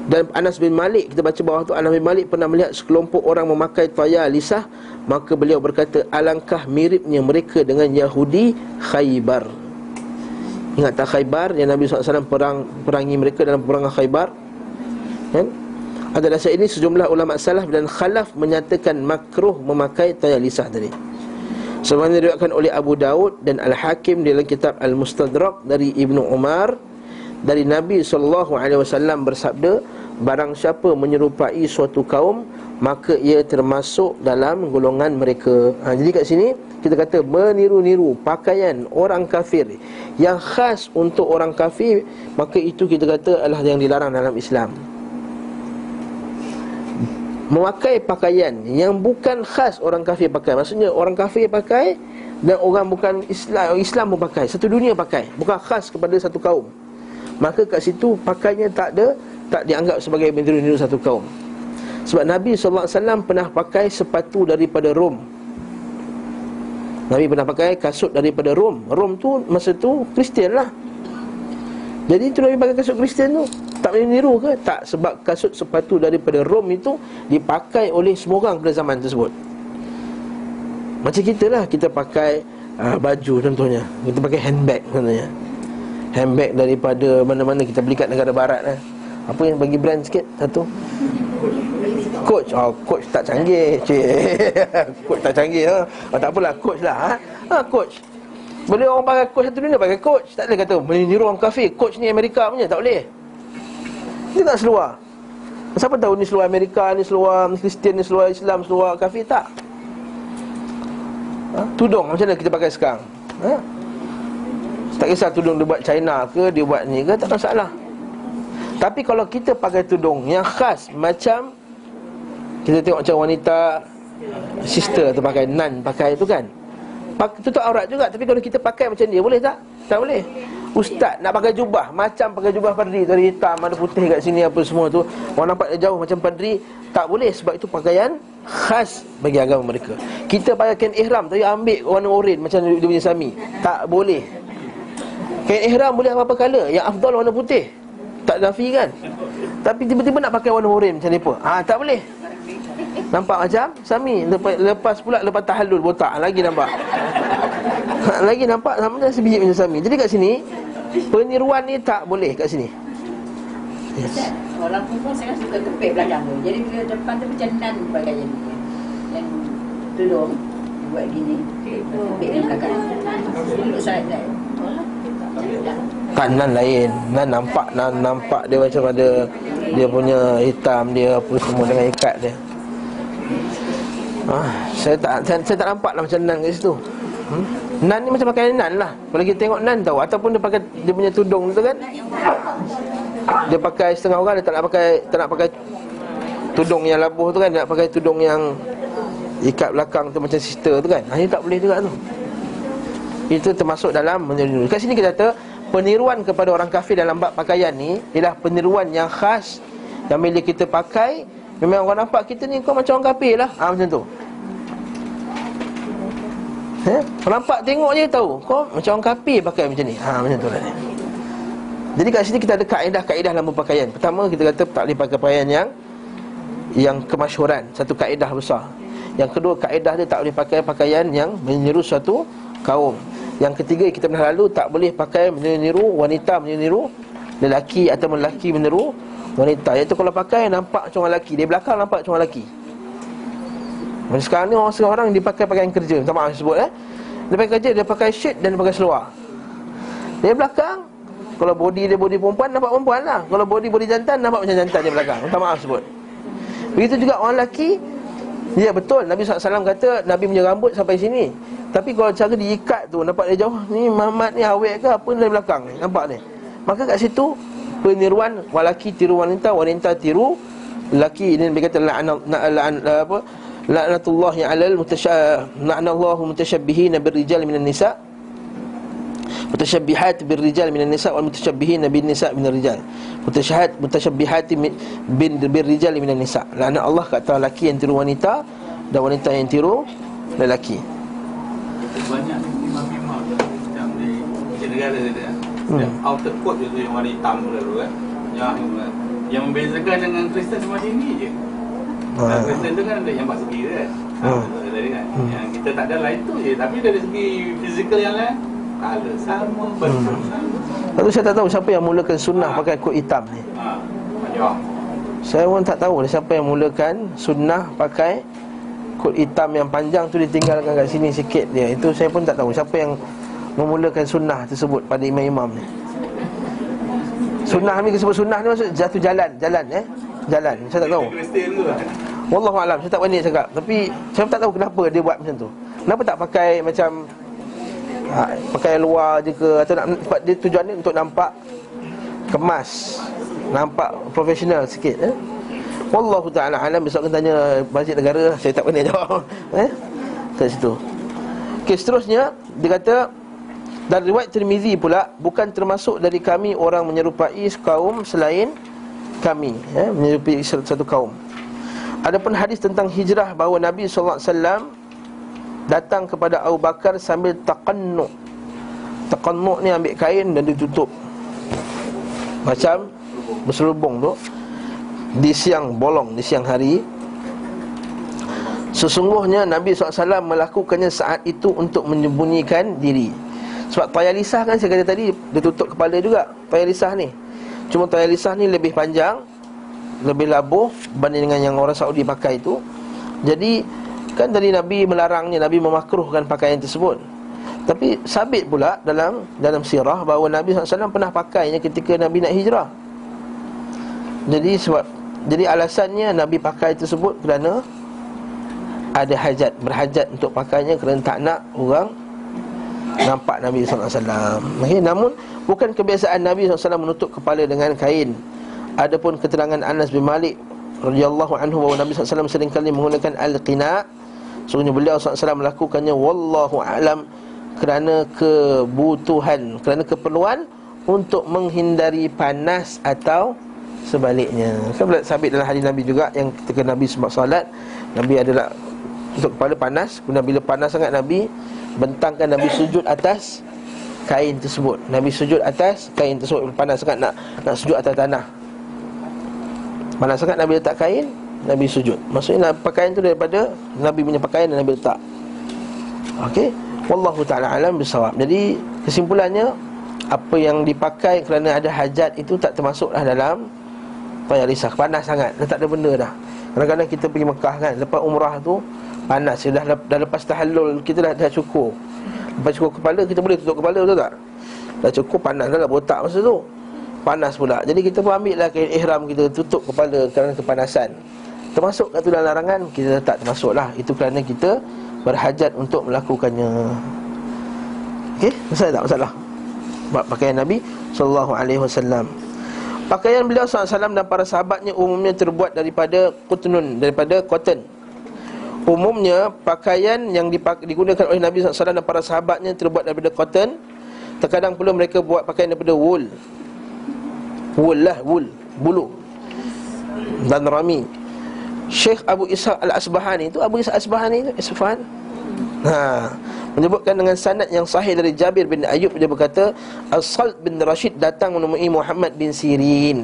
Dan Anas bin Malik Kita baca bawah tu Anas bin Malik pernah melihat Sekelompok orang memakai Tayalisah Maka beliau berkata Alangkah miripnya mereka dengan Yahudi Khaybar? Ingat tak Khaybar Yang Nabi SAW perang, perangi mereka dalam perangan Khaybar? Kan? Ada dasar ini sejumlah ulama salaf dan khalaf Menyatakan makruh memakai Tayalisah tadi Sebagaimana diriwayatkan oleh Abu Daud dan Al-Hakim dalam kitab Al-Mustadrak dari Ibnu Umar dari Nabi sallallahu alaihi wasallam bersabda barang siapa menyerupai suatu kaum maka ia termasuk dalam golongan mereka. Ha, jadi kat sini kita kata meniru-niru pakaian orang kafir yang khas untuk orang kafir maka itu kita kata adalah yang dilarang dalam Islam memakai pakaian yang bukan khas orang kafir pakai. Maksudnya orang kafir pakai dan orang bukan Islam orang Islam pun pakai. Satu dunia pakai, bukan khas kepada satu kaum. Maka kat situ pakainya tak ada tak dianggap sebagai meniru-niru satu kaum. Sebab Nabi SAW pernah pakai sepatu daripada Rom. Nabi pernah pakai kasut daripada Rom. Rom tu masa tu Kristian lah. Jadi itu Nabi pakai kasut Kristian tu tak boleh niru ke? Tak, sebab kasut sepatu daripada Rom itu Dipakai oleh semua orang pada zaman tersebut. Macam kita lah Kita pakai uh, baju contohnya. Kita pakai handbag contohnya. Handbag daripada mana-mana kita beli kat negara barat lah. Apa yang bagi brand sikit? Satu? Coach, oh, coach tak canggih Cik. <laughs> Coach tak canggih ha? oh, Tak apalah, coach lah ha? ha coach. Boleh orang pakai coach satu dunia pakai coach. Tak boleh kata meniru orang kafir. Coach ni Amerika punya, tak boleh Ini tak seluar Siapa tahu ni seluar Amerika, ni seluar Kristian, ni seluar Islam, seluar kafir Tak ha? Tudung macam mana kita pakai sekarang ha? Tak kisah tudung dia buat China ke Dia buat ni ke, tak masalah Tapi kalau kita pakai tudung yang khas Macam kita tengok macam wanita Sister tu pakai nan pakai tu kan Pak, Tutup aurat juga Tapi kalau kita pakai macam dia Boleh tak? Tak boleh Ustaz nak pakai jubah. Macam pakai jubah padri Tadi hitam ada putih kat sini Apa semua tu. Orang nampak dia jauh macam padri Tak boleh Sebab itu pakaian Khas bagi agama mereka. Kita pakai kain ihram Tapi ambil warna oren Macam dia punya sami. Tak boleh. Kain ihram boleh apa-apa color Yang afdal warna putih. Tak nafi kan? Tapi tiba-tiba nak pakai warna oren macam pun Ah Tak boleh Nampak macam? Sami lepas, lepas pula Lepas tahallul botak. Lagi nampak. <laughs> Lagi nampak sama macam sebiji macam Sami. Jadi kat sini Peniruan ni tak boleh kat sini. Yes. Orang perempuan sekarang suka kepek belakang tu. Jadi bila depan tu macam nan bagai yang Yang tudung Buat gini. Kepek di belakang Duduk side dah Kan nan lain. Nan nampak Nan nampak dia macam ada Dia punya hitam dia Apa semua dengan ikat dia ah, saya tak saya, saya tak nampak lah macam nan kat situ. Hmm? Nan ni macam pakai nan lah. Kalau kita tengok nan tahu ataupun dia pakai dia punya tudung tu kan. Dia pakai setengah orang dia tak nak pakai tak nak pakai tudung yang labuh tu kan, dia nak pakai tudung yang ikat belakang tu macam sister tu kan. Ini tak boleh juga tu. Itu termasuk dalam meniru. Kat sini kita kata peniruan kepada orang kafir dalam bab pakaian ni ialah peniruan yang khas yang bila kita pakai Memang orang nampak kita ni kau macam orang kafir lah. Ha, Macam tu. Eh? Orang nampak tengok je tahu. Kau macam orang kafir pakai macam ni. Ha, Macam tu lah. Ni Jadi kat sini kita ada kaedah-kaedah dalam berpakaian. Pertama kita kata tak boleh pakai pakaian yang Yang kemasyuran Satu kaedah besar. Yang kedua kaedah dia tak boleh pakai pakaian yang Menyeru suatu kaum. Yang ketiga kita pernah lalu Tak boleh pakai meniru wanita Meniru lelaki atau lelaki meniru wanita Iaitu kalau pakai nampak macam orang lelaki. Dia belakang nampak macam orang lelaki. Macam sekarang ni orang sekarang dia pakai pakaian kerja. Minta maaf sebut eh. Dia pakai kerja, dia pakai shirt dan dia pakai seluar. Dia belakang Kalau body dia body perempuan, nampak perempuan lah. Kalau body body jantan, nampak macam jantan dia belakang. Minta maaf sebut. Begitu juga orang lelaki Ya betul, Nabi SAW kata Nabi punya rambut sampai sini. Tapi kalau cara diikat tu, nampak dia jauh Ni Muhammad ni awet ke apa ni dari belakang Nampak ni. Maka kat situ peniruan lelaki tiru wanita wanita tiru lelaki. Ini berkata la'an la'an apa? La'natullah alal mutasya la'anallahu mutashabbihin birrijal minan nisa. Mutashabbihat birrijal minan nisa wal mutashabbihin bin nisa minar rijal. Mutashabbihat mutashabbihat bin birrijal minan nisa. La'ana Allah kata lelaki yang tiru wanita dan wanita yang tiru lelaki. Banyak imam-imam yang di negara hmm. outer coat je tu yang warna hitam tu lalu kan yang yang membezakan dengan Kristen cuma sini je ha. Kristen tu kan ada yang empat segi kan ha. Dari kan hmm. yang kita tak ada lah itu je tapi dari segi fizikal yang lain color sama bentuk hmm. sama Lalu saya tak tahu siapa yang mulakan sunnah ha. pakai kot hitam ni ha. Saya pun tak tahu siapa yang mulakan sunnah pakai kot hitam yang panjang tu ditinggalkan kat sini sikit dia. Itu saya pun tak tahu siapa yang memulakan sunnah tersebut pada imam-imam ni. Sunnah ni disebut sunnah ni maksud jatuh jalan, jalan eh. Jalan. Saya tak tahu. Wallahu alam, saya tak berani cakap. Tapi saya tak tahu kenapa dia buat macam tu. Kenapa tak pakai macam ha, pakai luar je ke atau nak sebab dia tujuan ni untuk nampak kemas. Nampak profesional sikit eh. Wallahu taala alam besok kena tanya masjid negara, saya tak berani jawab. <laughs> Eh? Kat situ. Okey, seterusnya dia kata dan riwayat Tirmizi pula bukan termasuk dari kami orang menyerupai kaum selain kami, ya, menyerupai satu kaum. Adapun hadis tentang hijrah bahawa Nabi sallallahu alaihi wasallam datang kepada Abu Bakar sambil taqannu. Taqannu ni ambil kain dan ditutup. Macam berselubung tu di siang bolong di siang hari Sesungguhnya Nabi SAW melakukannya saat itu untuk menyembunyikan diri sebab tayalisah kan saya kata tadi Dia tutup kepala juga Tayalisah ni. Cuma tayalisah ni lebih panjang Lebih labuh Berbanding dengan yang orang Saudi pakai itu Jadi Kan tadi Nabi melarangnya Nabi memakruhkan pakaian tersebut. Tapi sabit pula dalam Dalam sirah bahawa Nabi SAW pernah pakainya Ketika Nabi nak hijrah. Jadi sebab Jadi alasannya Nabi pakai tersebut kerana Ada hajat Berhajat untuk pakainya kerana tak nak orang Nampak Nabi SAW okay, Namun Bukan kebiasaan Nabi SAW menutup kepala dengan kain. Adapun keterangan Anas bin Malik radhiyallahu anhu bahawa Nabi SAW seringkali menggunakan al-qina. Sungguhnya beliau SAW melakukannya Wallahu a'lam Kerana kebutuhan Kerana keperluan Untuk menghindari panas atau Sebaliknya. Kan sabit dalam hadis Nabi juga Yang ketika Nabi sebab salat Nabi adalah Untuk kepala panas. Kemudian bila panas sangat Nabi Bentangkan Nabi sujud atas Kain tersebut. Nabi sujud atas kain tersebut. Panas sangat nak, nak sujud atas tanah. Panas sangat Nabi letak kain Nabi sujud. Maksudnya pakaian tu daripada Nabi punya pakaian dan Nabi letak. Okey? Wallahu ta'ala alam bersawab Jadi kesimpulannya Apa yang dipakai kerana ada hajat itu Tak termasuklah dalam Payah risah. Panas sangat. Dah tak ada benda dah. Kadang-kadang kita pergi Mekah kan Lepas umrah tu Panas Dah, dah lepas tahallul Kita dah, dah cukup Lepas cukup kepala Kita boleh tutup kepala betul tak? Dah cukup panas dah lah botak masa tu. Panas pula. Jadi kita pun ambil lah kain ihram kita Tutup kepala kerana kepanasan. Termasuk kat tu dalam larangan Kita tak termasuk lah. Itu kerana kita Berhajat untuk melakukannya. Okey, masalah tak? Masalah. Pakaian Nabi Sallallahu alaihi wasallam. Pakaian beliau SAW dan para sahabatnya umumnya terbuat daripada kutunun Daripada cotton Umumnya pakaian yang digunakan oleh Nabi SAW dan para sahabatnya terbuat daripada cotton. Terkadang pula mereka buat pakaian daripada wool. Wool lah, wool, bulu. Dan rami. Syekh Abu Ishaq Al-Asbahani itu Abu Ishaq Al-Asbahani itu Isfan ha, Menyebutkan dengan sanad yang sahih dari Jabir bin Ayub Dia berkata As-Salt bin Rashid datang menemui Muhammad bin Sirin.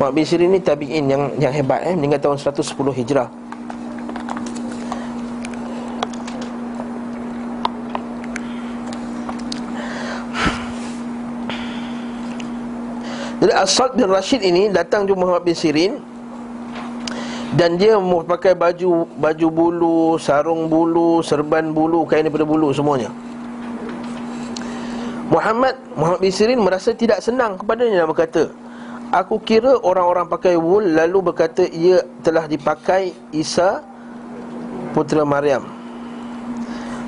Muhammad bin Sirin ni tabi'in yang yang hebat eh? Meninggal tahun 110 Hijrah Jadi As-Salt bin Rashid ini datang jumpa Muhammad bin Sirin dan dia pakai baju baju bulu, sarung bulu, serban bulu, kain daripada bulu semuanya. Muhammad Muhammad bin Sirin merasa tidak senang kepadanya dan berkata, Aku kira orang-orang pakai wool lalu berkata ia telah dipakai Isa putera Maryam.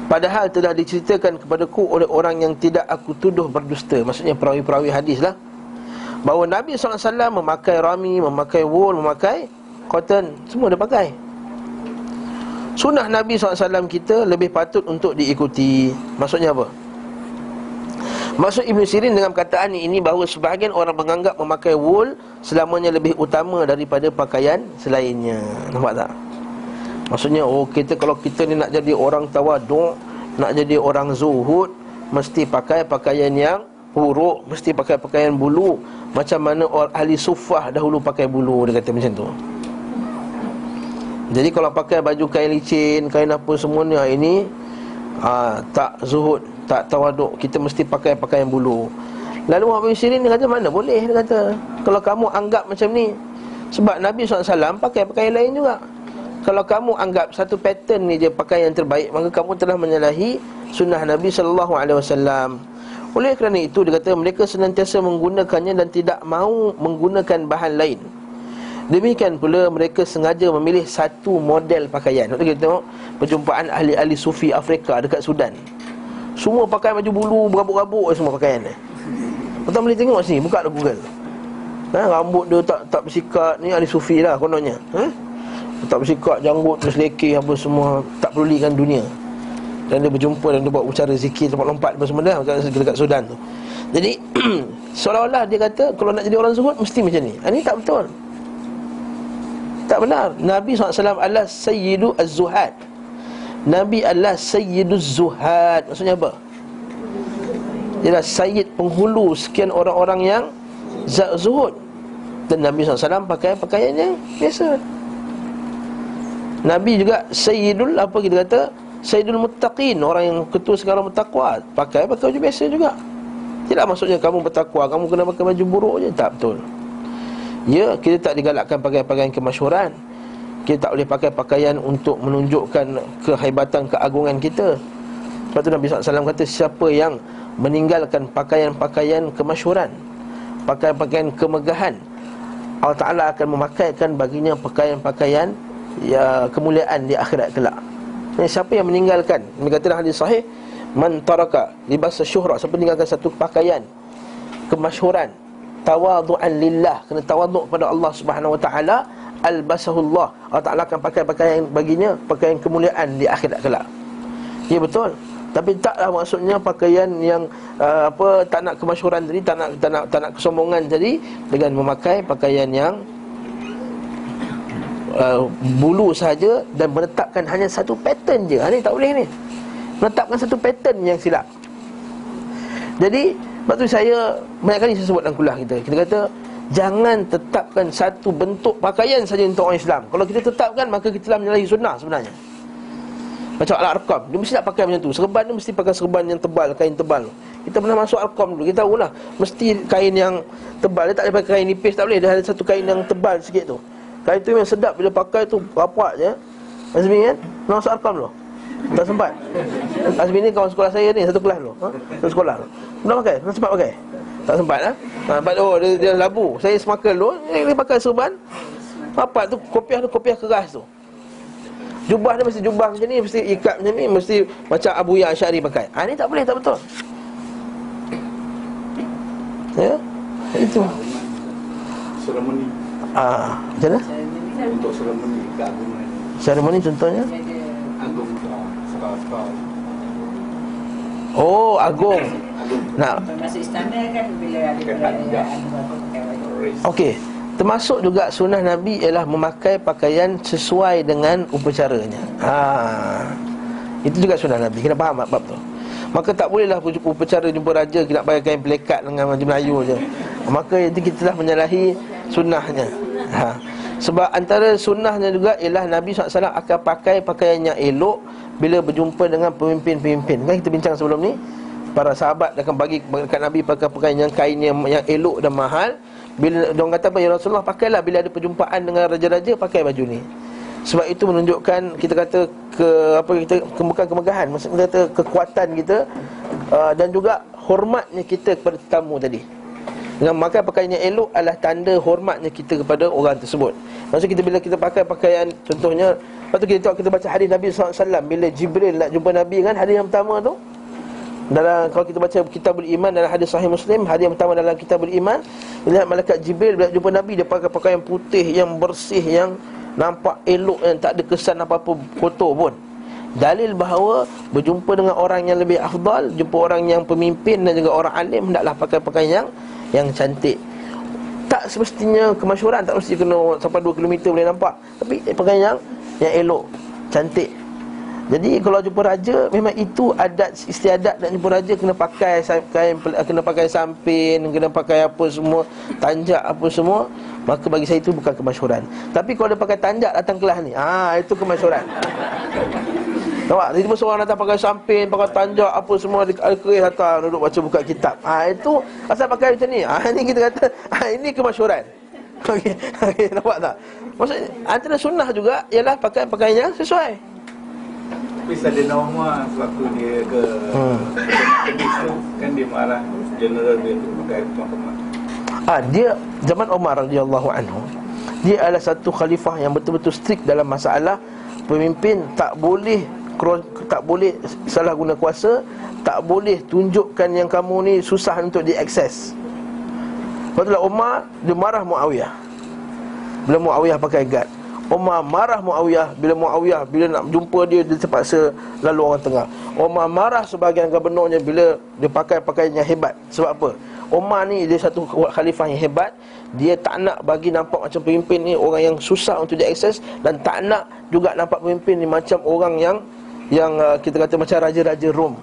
Padahal telah diceritakan kepadaku oleh orang yang tidak aku tuduh berdusta. Maksudnya perawi-perawi hadis lah. Bahawa Nabi SAW memakai rami, memakai wool, memakai cotton Semua dia pakai Sunnah Nabi SAW kita lebih patut untuk diikuti Maksudnya apa? Maksud Ibn Sirin dengan perkataan ini Bahawa sebahagian orang menganggap memakai wool Selamanya lebih utama daripada pakaian selainnya Nampak tak? Maksudnya oh kita kalau kita ni nak jadi orang tawaduk Nak jadi orang zuhud Mesti pakai pakaian yang buruk Mesti pakai pakaian bulu Macam mana orang ahli sufah dahulu pakai bulu Dia kata macam tu jadi kalau pakai baju kain licin, kain apa semuanya ini aa, tak zuhud, tak tawaduk, kita mesti pakai pakaian bulu. Lalu Muhammad Sirin dia kata mana boleh dia kata. Kalau kamu anggap macam ni sebab Nabi SAW pakai pakaian lain juga. Kalau kamu anggap satu pattern ni je pakaian yang terbaik, maka kamu telah menyalahi sunnah Nabi SAW. Oleh kerana itu dia kata mereka senantiasa menggunakannya dan tidak mahu menggunakan bahan lain. Demikian pula mereka sengaja memilih satu model pakaian. Kita tengok perjumpaan ahli-ahli sufi Afrika dekat Sudan. Semua pakai baju bulu, berabuk-rabuk semua pakaian ni Kita boleh tengok sini, buka lah Google. Ha, Rambut dia tak tak bersikat, ni ahli sufi lah kononnya. Ha? Tak bersikat, janggut, terselekeh apa semua. Tak pedulikan dunia Dan dia berjumpa dan dia buat ucara zikir, lompat-lompat apa semua dah Dekat Sudan tu. Jadi <clears throat> seolah-olah dia kata Kalau nak jadi orang zuhud, mesti macam ni. Ini ha, tak betul. Tak benar. Nabi SAW adalah Sayyidu Az-Zuhad. Nabi adalah Sayyidu Zuhad. Maksudnya apa? Dia adalah Sayyid penghulu Sekian orang-orang yang Zuhud. Dan Nabi SAW pakai pakaian yang biasa. Nabi juga Sayyidul apa kita kata Sayyidul Muttaqin Orang yang ketua sekarang bertakwa Pakai pakai baju biasa juga Tidak maksudnya kamu bertakwa Kamu kena pakai baju buruk je Tak betul Ya, kita tak digalakkan pakaian-pakaian kemasyhuran. Kita tak boleh pakai pakaian untuk menunjukkan kehebatan, keagungan kita. Sebab tu Nabi SAW kata siapa yang meninggalkan pakaian-pakaian kemasyhuran, pakaian-pakaian kemegahan, Allah Taala akan memakaikan baginya pakaian-pakaian ya kemuliaan di akhirat kelak. Ini siapa yang meninggalkan? Ini kata dalam hadis sahih, man taraka libas syuhra, siapa meninggalkan satu pakaian kemasyhuran, tawadhu'an lillah, kena tawaduk kepada Allah Subhanahu wa taala, albasahullah. Allah Taala akan pakai pakaian baginya pakaian kemuliaan di akhirat kelak. Ya betul. Tapi taklah maksudnya pakaian yang uh, apa tak nak kemasyhuran tadi, tak nak tak nak tak nak kesombongan tadi dengan memakai pakaian yang uh, bulu saja dan menetapkan hanya satu pattern je. Ha, ni tak boleh ni. Menetapkan satu pattern yang silap. Jadi, sebab tu saya banyak kali saya sebut dalam kuliah kita. Kita kata jangan tetapkan satu bentuk pakaian saja untuk orang Islam. Kalau kita tetapkan maka kita telah menyalahi sunnah sebenarnya. Macam Al-Arqam Dia mesti nak pakai macam tu Serban dia mesti pakai serban yang tebal Kain tebal Kita pernah masuk Al-Arqam dulu Kita tahulah Mesti kain yang tebal Dia tak boleh pakai kain nipis Tak boleh Dia ada satu kain yang tebal sikit tu Kain tu yang sedap Bila pakai tu Rapat je. Azmi kan? Pernah masuk Al-Arqam dulu Tak sempat? Azmi ni kawan sekolah saya ni Satu kelas dulu ha? Satu sekolah Pernah pakai? Pernah sempat pakai? Tak sempat ha? ha sebab, oh dia, dia labu. Saya semakel dulu Dia pakai serban Rapat tu Kopiah tu Kopiah keras tu. Jubah dia mesti jubah macam ni Mesti ikat macam ni Mesti macam Abu Ya Asyari pakai. Ha, Ini tak boleh, tak betul. Ya? Itu. Seremoni Ah, Macam mana? Untuk seremoni keagungan Seremoni contohnya Agung Oh, agung Nak Masuk istana kan bila ada pakai baju. Race Okey Termasuk juga sunnah Nabi ialah memakai pakaian sesuai dengan upacaranya. Ha. Itu juga sunnah Nabi. Kena faham bab tu. Maka tak bolehlah upacara jumpa raja kita nak pakai kain pelekat dengan baju Melayu je. Maka itu kita telah menyalahi sunnahnya. Ha. Sebab antara sunnahnya juga ialah Nabi SAW akan pakai pakaian yang elok bila berjumpa dengan pemimpin-pemimpin. Kan kita bincang sebelum ni. Para sahabat akan bagi dekat Nabi pakai pakaian yang kain yang, yang elok dan mahal bila dia kata apa ya Rasulullah pakailah bila ada perjumpaan dengan raja-raja pakai baju ni. Sebab itu menunjukkan kita kata ke apa kita ke, bukan kemegahan, maksud kita kata kekuatan kita uh, dan juga hormatnya kita kepada tetamu tadi. Dengan memakai pakaian yang elok adalah tanda hormatnya kita kepada orang tersebut. Maksud kita bila kita pakai pakaian contohnya Lepas tu kita tengok kita baca hadis Nabi SAW Bila Jibril nak jumpa Nabi kan Hadis yang pertama tu dalam kalau kita baca kitabul iman dalam hadis sahih muslim hadis yang pertama dalam kitabul iman lihat malaikat jibril bila jumpa nabi dia pakai pakaian putih yang bersih yang nampak elok yang tak ada kesan apa-apa kotor pun dalil bahawa berjumpa dengan orang yang lebih afdal jumpa orang yang pemimpin dan juga orang alim hendaklah pakai pakaian yang yang cantik tak semestinya kemasyuran tak mesti kena sampai 2 km boleh nampak tapi pakaian yang yang elok cantik jadi kalau jumpa raja memang itu adat istiadat nak jumpa raja kena pakai kain kena pakai sampin, kena pakai apa semua, tanjak apa semua, maka bagi saya itu bukan kemasyhuran. Tapi kalau dia pakai tanjak datang kelas ni, ah itu kemasyhuran. Nampak? Tiba-tiba seorang datang pakai sampin, pakai tanjak apa semua Al-Qur'an datang duduk baca buka kitab. Ah itu asal pakai macam ni. Ah <laughs> ini kita kata ah ini kemasyhuran. <laughs> Okey. Okey, nampak tak? Maksud antara sunnah juga ialah pakai pakaian yang sesuai. Tapi Sadina Umar Waktu dia ke Hmm. Kedis tu Kan dia marah General dia tu Pakai tuan-tuan Ah dia zaman Umar radhiyallahu anhu dia adalah satu khalifah yang betul-betul strict dalam masalah pemimpin tak boleh tak boleh salah guna kuasa, tak boleh tunjukkan yang kamu ni susah untuk diakses. Lepas tu lah Umar dia marah Muawiyah. Bila Muawiyah pakai guard. Umar marah Muawiyah bila Muawiyah bila nak jumpa dia dia terpaksa lalu orang tengah. Umar marah sebahagian gubernurnya bila dia pakai pakaian yang hebat. Sebab apa? Umar ni dia satu khalifah yang hebat Dia tak nak bagi nampak macam pemimpin ni Orang yang susah untuk diakses Dan tak nak juga nampak pemimpin ni Macam orang yang Yang uh, kita kata macam raja-raja Rom.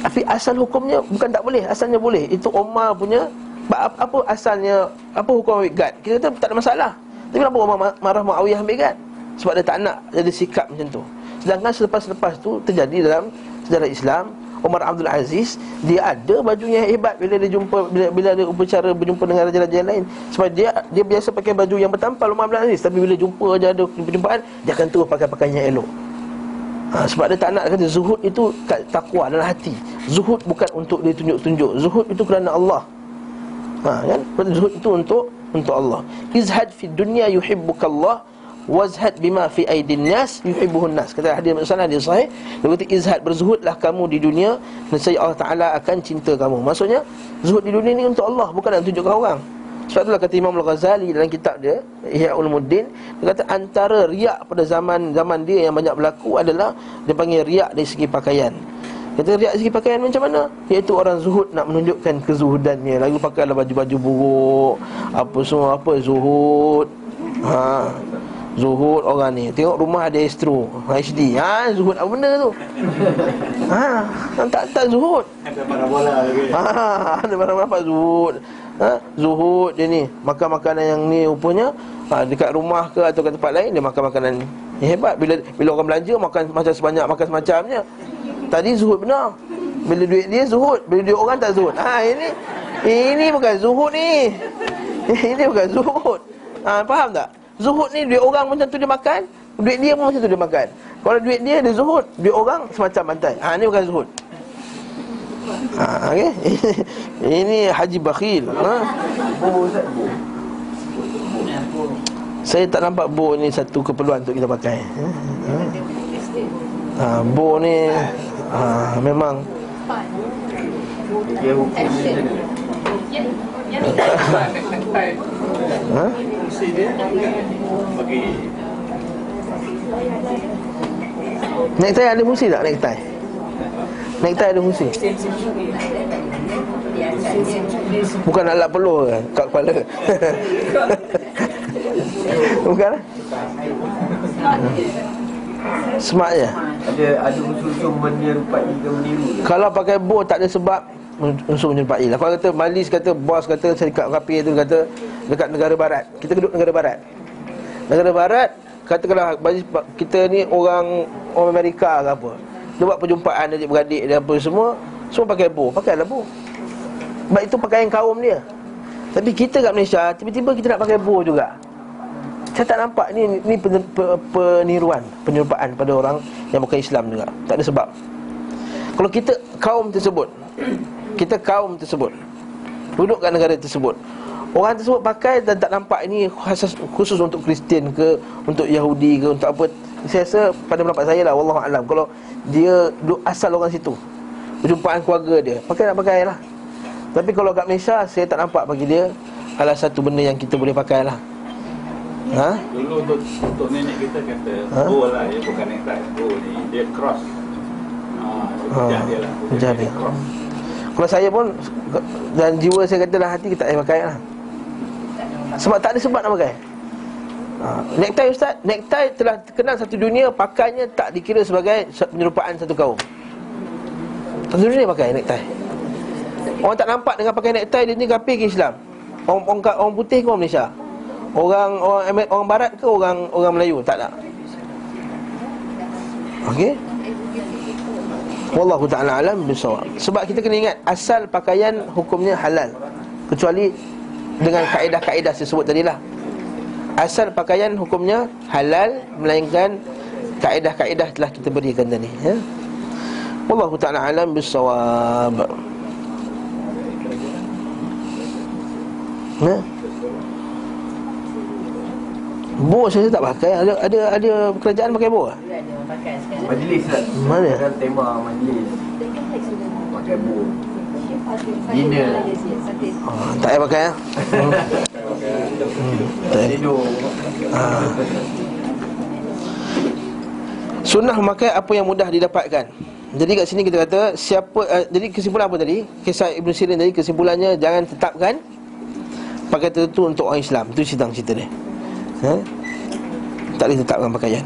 Tapi asal hukumnya bukan tak boleh Asalnya boleh. Itu Umar punya apa, asalnya Apa hukum ambil guard? Kita kata tak ada masalah. Tapi kenapa Umar marah Muawiyah ambil guard? Sebab dia tak nak jadi sikap macam tu. Sedangkan selepas-lepas tu terjadi dalam sejarah Islam Umar Abdul Aziz Dia ada bajunya yang hebat Bila dia jumpa Bila, bila dia upacara berjumpa dengan raja-raja yang lain. Sebab dia dia biasa pakai baju yang bertampal Umar Abdul Aziz. Tapi bila jumpa aja ada perjumpaan Dia akan terus pakai pakaian yang elok ha, Sebab dia tak nak kata Zuhud itu kat takwa dalam hati Zuhud bukan untuk dia tunjuk-tunjuk Zuhud itu kerana Allah ha, kan? Zuhud itu untuk untuk Allah Izhad fi dunya yuhibbukallah Wazhad bima fi aidin nas yuhibbuhun nas. Kata hadis sana hadis sahih, dia kata izhad berzuhudlah kamu di dunia nescaya Allah Taala akan cinta kamu. Maksudnya zuhud di dunia ni untuk Allah bukan nak tunjukkan orang. Sebab itulah kata Imam Al-Ghazali dalam kitab dia Ihya Ulumuddin Dia kata antara riak pada zaman zaman dia yang banyak berlaku adalah Dia panggil riak dari segi pakaian. Kata riak dari segi pakaian macam mana? Iaitu orang zuhud nak menunjukkan kezuhudannya. Lalu pakailah baju-baju buruk Apa semua apa zuhud. Ha Zuhud orang ni. Tengok rumah ada Astro HD Ha Zuhud apa benda tu? Ha Tak tak Zuhud. Ada bola lagi. Ha Ada barang-barang apa Zuhud Ha? Zuhud dia ni Makan makanan yang ni rupanya ha, Dekat rumah ke atau kat tempat lain Dia makan makanan ni Ni hebat. Bila bila orang belanja Makan macam sebanyak Makan semacamnya. Tadi Zuhud benar. Bila duit dia Zuhud. Bila duit orang tak Zuhud. Ha ini Ini bukan Zuhud ni. <laughs> Ini bukan Zuhud. Ha faham tak? Zuhud ni duit orang macam tu dia makan Duit dia pun macam tu dia makan. Kalau duit dia dia zuhud. Duit orang semacam bantai Ha ni bukan zuhud Ha okay? <laughs> Ini haji bakhil ha? Saya tak nampak bo ni satu keperluan untuk kita pakai ha? Ha, bo ni ha, Memang ha? ada fungsi tak necktie? Necktie ada fungsi? Bukan alat peluh ke kat kepala <laughs> Bukan eh? Smart je Ada ada unsur-unsur menyerupai ke meniru? Kalau pakai bow tak ada sebab Unsur menyerupai lah Kalau kata Malis kata Bos kata Syarikat rapi tu kata Dekat negara barat Kita duduk negara barat Negara barat Katakanlah Kita ni orang Orang Amerika ke apa Dia buat perjumpaan Adik-beradik dan apa semua Semua pakai bow Pakailah bow Sebab itu pakaian kaum dia Tapi kita kat Malaysia Tiba-tiba kita nak pakai bow juga saya tak nampak ni ni pen, pen, peniruan, penyerupaan pada orang yang bukan Islam juga. Tak ada sebab. Kalau kita kaum tersebut, <clears throat> kita kaum tersebut duduk kat negara tersebut. Orang tersebut pakai dan tak nampak ini khusus, khusus untuk Kristian ke, untuk Yahudi ke, untuk apa. Saya rasa pada pendapat saya lah, wallahu alam. Kalau dia duduk asal orang situ, perjumpaan keluarga dia, pakai nak pakai lah. Tapi kalau kat Malaysia, saya tak nampak bagi dia adalah satu benda yang kita boleh pakai lah. Ha? dulu untuk untuk nenek kita kata Ha? bow lah ya bukan necktie bow ni dia cross Ha, ha, dia lah hujah dia. cross Kalau saya pun Dan jiwa saya kata dalam hati Kita tak payah pakai lah Sebab tak ada sebab nak pakai ha. Necktie Ustaz Necktie telah terkenal satu dunia Pakainya tak dikira sebagai Penyerupaan satu kaum Satu dunia pakai necktie Orang tak nampak dengan pakai necktie Dia ni kapir ke Islam Orang, orang, orang putih ke orang Malaysia Orang orang orang barat ke orang orang Melayu tak ada. Okey. Wallahu taala alam bisawab. Sebab kita kena ingat asal pakaian hukumnya halal. Kecuali dengan kaedah-kaedah saya sebut tadi lah. Asal pakaian hukumnya halal melainkan kaedah-kaedah telah kita berikan tadi ya. Wallahu taala alam bisawab. Ya. Bo saya tak pakai. Ada ada ada kerajaan pakai bo? Ada orang pakai sekarang. Majlis lah Mana? Kan tema majlis Pakai bu Dinner Oh, tak payah pakai ah. <laughs> Hmm. Hmm, tak. Tidur Ah. Sunnah memakai apa yang mudah didapatkan. Jadi kat sini kita kata siapa uh, jadi kesimpulan apa tadi? Kisah Ibn Sirin tadi kesimpulannya jangan tetapkan pakai tertentu untuk orang Islam. Itu cerita cerita dia. Ha? Tak boleh tetapkan pakaian.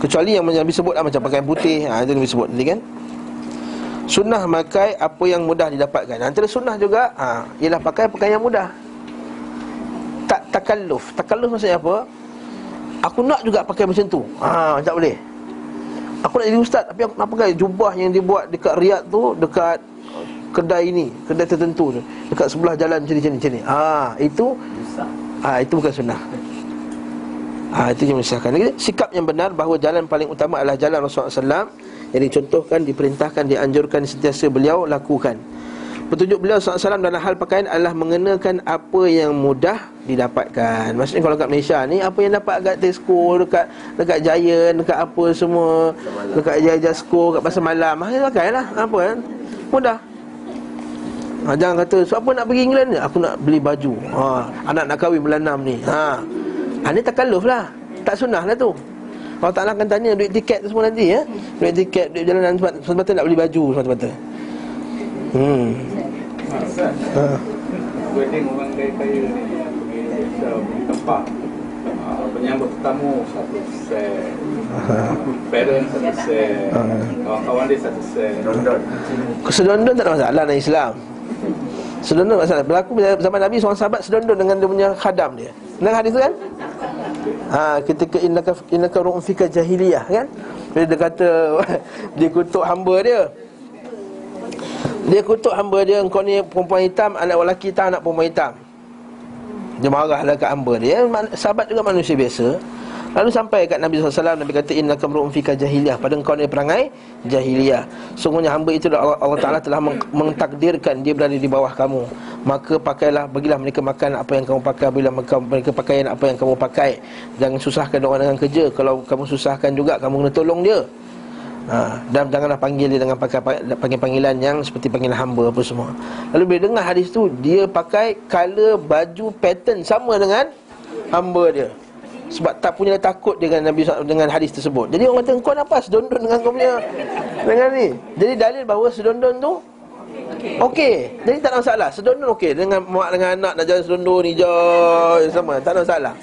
Kecuali yang Nabi sebut lah, macam pakaian putih, ha, itu Nabi sebut tadi kan. Sunnah memakai apa yang mudah didapatkan. Antara sunnah juga ha, ialah pakai pakaian yang mudah. Tak takalluf. Takalluf maksudnya apa? Aku nak juga pakai macam tu. Ha, tak boleh. Aku nak jadi ustaz Tapi aku nak pakai jubah yang dibuat dekat Riyadh tu Dekat kedai ini Kedai tertentu tu Dekat sebelah jalan macam ni macam ni, macam ni. Ha, Itu Susah ha, Itu bukan sunnah ha, Itu yang menyesatkan Jadi, Sikap yang benar bahawa jalan paling utama adalah jalan Rasulullah SAW Yang dicontohkan, diperintahkan, dianjurkan Sentiasa beliau lakukan Petunjuk beliau SAW dalam hal pakaian adalah mengenakan apa yang mudah didapatkan. Maksudnya kalau kat Malaysia ni apa yang dapat kat Tesco, dekat dekat Giant, dekat apa semua, dekat Jasco, kat pasar malam, ah pakai lah. Apa kan? Mudah. Ha, jangan kata so apa nak pergi England ni? Aku nak beli baju. Ha, anak nak kahwin bulan 6 ni. Ha. Ha ni takalluf lah. Tak sunnah lah tu. Allah Ta'ala akan tanya duit tiket tu semua nanti ya. Duit tiket, duit jalanan sebab semata nak beli baju semata-mata. Hmm. Ha. wedding orang kaya-kaya ni pergi Malaysia tempat Ah, penyambut tetamu satu set parent satu set kawan-kawan dia satu set London Sedondon tak ada masalah dalam Islam Sedondon tak masalah Berlaku zaman Nabi seorang sahabat sedondon dengan dia punya khadam dia Dengar hadis tu kan? Ha, ketika innaka innaka ru'un fika jahiliyah kan? Bila dia kata <laughs> dia kutuk hamba dia. Dia kutuk hamba dia engkau ni perempuan hitam, anak lelaki hitam, anak perempuan hitam. Dia marahlah kat hamba dia. Sahabat juga manusia biasa. Lalu sampai kat Nabi SAW Nabi kata innaka ru'un fika jahiliyah pada engkau ni perangai jahiliyah. Sungguhnya hamba itu Allah, Allah Taala telah meng- dia berada di bawah kamu. Maka pakailah bagilah mereka makan apa yang kamu pakai bila mereka, mereka pakaian apa yang kamu pakai. Jangan susahkan orang dengan kerja. Kalau kamu susahkan juga kamu kena tolong dia. Ha, dan janganlah panggil dia dengan pakai panggil panggilan yang seperti panggilan hamba apa semua. Lalu bila dengar hadis tu dia pakai color baju pattern sama dengan hamba dia. Sebab tak punya takut dengan Nabi dengan hadis tersebut. Jadi orang kata kau apa sedondon dengan kau punya dengan ni. Jadi dalil bahawa sedondon tu okey. Jadi tak ada masalah. Sedondon okey dengan mak dengan anak nak jalan sedondon hijau sama tak ada masalah.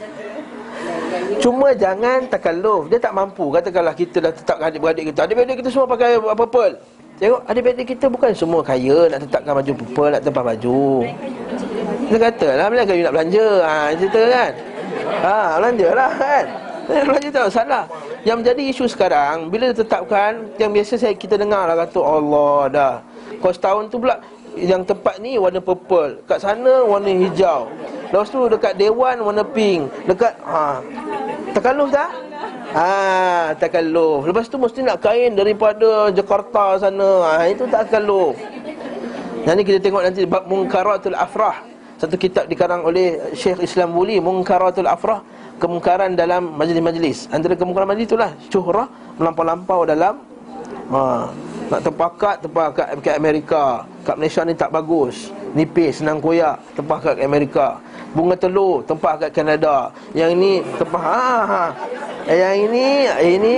Cuma jangan takalluf Dia tak mampu. Katakanlah kita dah tetapkan adik-beradik kita. Adik-beradik kita semua pakai purple. Tengok adik-beradik kita bukan semua kaya Nak tetapkan baju purple Nak tempah baju. Dia kata lah Bila kayu nak belanja? Ha, Cerita kan? Ha, Belanja lah kan? Eh, Belanja tak salah. Yang menjadi isu sekarang Bila ditetapkan Yang biasa saya kita dengar lah Kata Allah dah. Kau setahun tu pula yang tempat ni warna purple. Kat sana warna hijau. Lepas tu dekat Dewan warna pink. Dekat ha, Takalluf tak? Ha, takalluf Lepas tu mesti nak kain daripada Jakarta sana. Ha, Itu tak takalluf Yang ni kita tengok nanti Bab Munkaratul Afrah. Satu kitab dikarang oleh Syekh Islam Wuli Munkaratul Afrah. Kemungkaran dalam majlis-majlis. Antara kemungkaran majlis itulah Syuhrah Melampau-lampau dalam ha, Nak tempakat Tempakat kat Amerika. Kat Malaysia ni tak bagus. Nipis, senang koyak Tempah kat Amerika. Bunga telur Tempah kat Kanada. Yang ni Tempah ha, ha. Yang ini Ini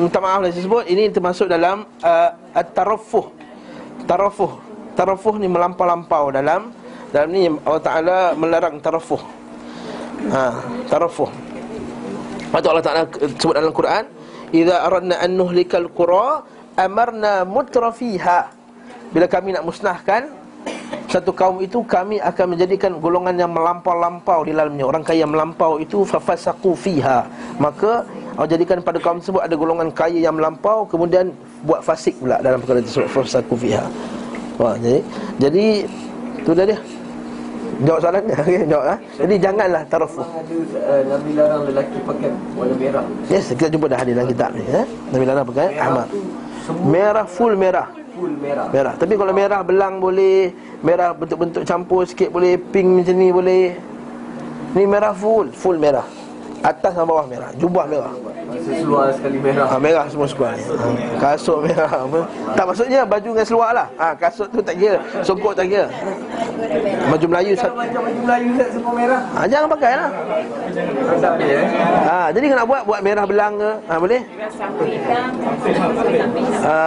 Minta maaf lah saya sebut Ini termasuk dalam uh, At-tarafuh Tarafuh Tarafuh ni melampau-lampau dalam Dalam ni Allah Ta'ala melarang tarafuh ha, Tarafuh Lepas tu Allah Ta'ala sebut dalam Quran Iza aradna an nuhlikal qura Amarna mutrafiha Bila kami nak musnahkan Satu kaum itu kami akan menjadikan golongan yang melampau-lampau di dalamnya. Orang kaya melampau itu fafasaku fiha. Maka Allah jadikan pada kaum tersebut ada golongan kaya yang melampau Kemudian buat fasik pula dalam perkara tersebut Fafasaku fiha. Wah, jadi, jadi tu dah dia. Jawab soalan dia, <laughs> okay, jawab ha? Jadi janganlah tarafuh. Ada uh, Nabi larang lelaki pakai warna merah? Yes, kita jumpa dah hadis dalam kitab ni eh? Nabi Lana pakai ahmar tu semua Merah full merah. full merah. Merah. Tapi kalau merah belang boleh Merah bentuk-bentuk campur sikit boleh Pink macam ni boleh. Ni merah full Full merah. Atas dan bawah merah Jubah merah Seseluar sekali merah. Ha, Merah semua ha, Kasut merah. Apa. Tak maksudnya baju dengan seluar lah. Ha, Kasut tu tak kira. Songkok tak kira. Baju Melayu Kalau macam baju Melayu tak semua merah. Ha, Jangan pakai lah. Ha, Jadi nak buat Buat merah belang ke? Ha, Boleh? Ha,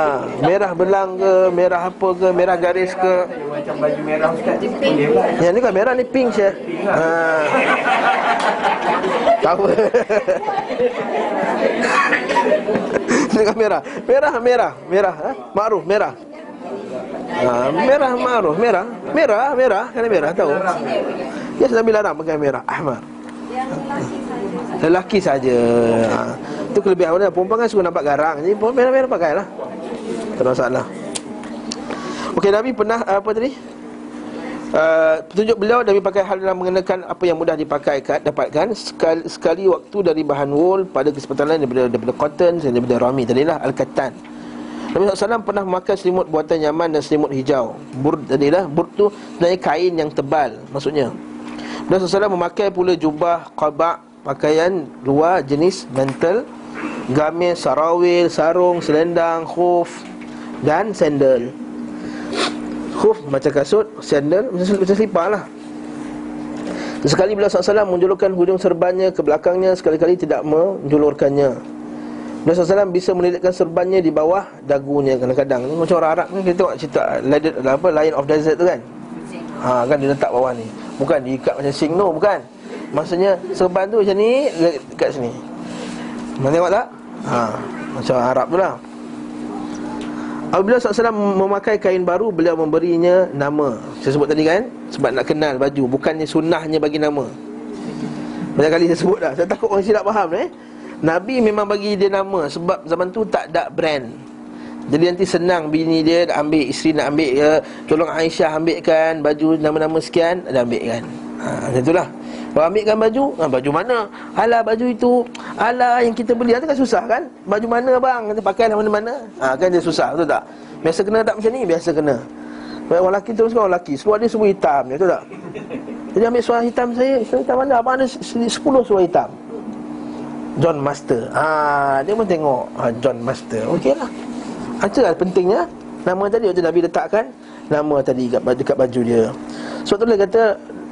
Merah belang ke? Merah apa ke? Merah garis ke? Macam baju merah Ustaz Yang ni kan merah ni pink je. Ha. Tahu <laughs> Kan merah. Merah merah Merah ha? Ma'ruf merah. Ha, Merah ma'ruf Merah. Merah merah. Kan merah tahu? Yes Nabi larang pakai merah. Ahmar. Lelaki saja. Ha. Itu kelebihan dia Perempuan kan suka nampak garang. Jadi merah-merah pakai lah. Tak ada masalah. Okey Nabi pernah apa tadi? Uh, petunjuk beliau Nabi pakai hal dalam mengenakan apa yang mudah dipakai dapatkan sekali, sekali waktu dari bahan wool pada kesempatan lain daripada daripada cotton dan daripada rami tadilah al-katan. Nabi SAW pernah memakai selimut buatan Yaman dan selimut hijau. Bur tadilah bur tu sebenarnya kain yang tebal maksudnya. Nabi SAW memakai pula jubah qabak pakaian luar jenis mantle gamis, sarawil, sarung, selendang, khuf dan sandal. Khuf macam kasut, sandal macam, macam selipar lah. Sekali beliau SAW menjulurkan hujung serbannya ke belakangnya Sekali-kali tidak menjulurkannya. Beliau SAW bisa melilitkan serbannya di bawah dagunya kadang-kadang. Ini macam orang Arab kan kita tengok cerita ladder, apa, Lion of Desert tu kan? Ha, Kan dia letak bawah ni. Bukan diikat macam sing no, bukan. Maksudnya serban tu macam ni Dekat sini. Mana tengok tak? Ha, macam Arab tu lah Apabila SAW memakai kain baru Beliau memberinya nama. Saya sebut tadi kan Sebab nak kenal baju Bukannya sunnahnya bagi nama. Banyak kali saya sebut dah Saya takut orang silap faham eh? Nabi memang bagi dia nama Sebab zaman tu tak ada brand. Jadi nanti senang bini dia nak ambil Isteri nak ambil ya, Tolong Aisyah ambilkan Baju nama-nama sekian Ada ambil kan. Ha, Macam itulah kalau ambilkan baju, ha, baju mana? Alah baju itu, alah yang kita beli Itu kan susah kan? Baju mana bang? Kita pakai lah mana-mana ha, Kan dia susah, betul tak? Biasa kena tak macam ni? Biasa kena orang lelaki terus orang lelaki Seluar dia semua hitam, betul tak? Jadi ambil seluar hitam saya Seluar hitam mana? Abang ada 10 seluar hitam John Master ha, Dia pun tengok ha, John Master Okey lah Itu lah pentingnya Nama tadi Nabi letakkan Nama tadi dekat, dekat baju dia Sebab tu dia kata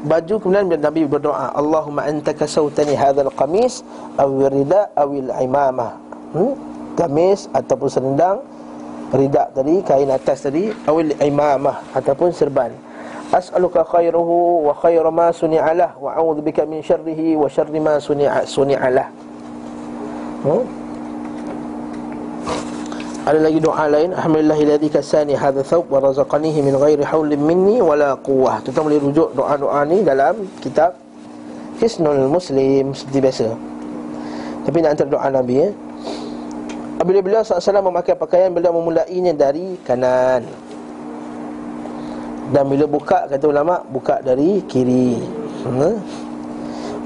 baju kemudian Nabi berdoa Allahumma anta kasautani hadzal qamis aw rida aw imamah hmm? gamis ataupun selendang rida tadi kain atas tadi aw imamah ataupun serban as'aluka khairuhu wa khairu ma suni'alah wa a'udzu bika min syarrihi wa syarri ma suni'a suni'alah hmm? Ada lagi doa lain? Alhamdulillahilladzi kasani hadha thawb Wa razaqanihi min ghairi hawlim minni Wala quwah Kita boleh rujuk doa-doa ni dalam kitab Hisnul Muslim. Seperti biasa. Tapi nak antara doa Nabi ya Apabila beliau SAW memakai pakaian Beliau memulainya dari kanan. Dan bila buka Kata ulama Buka dari kiri. Hmm?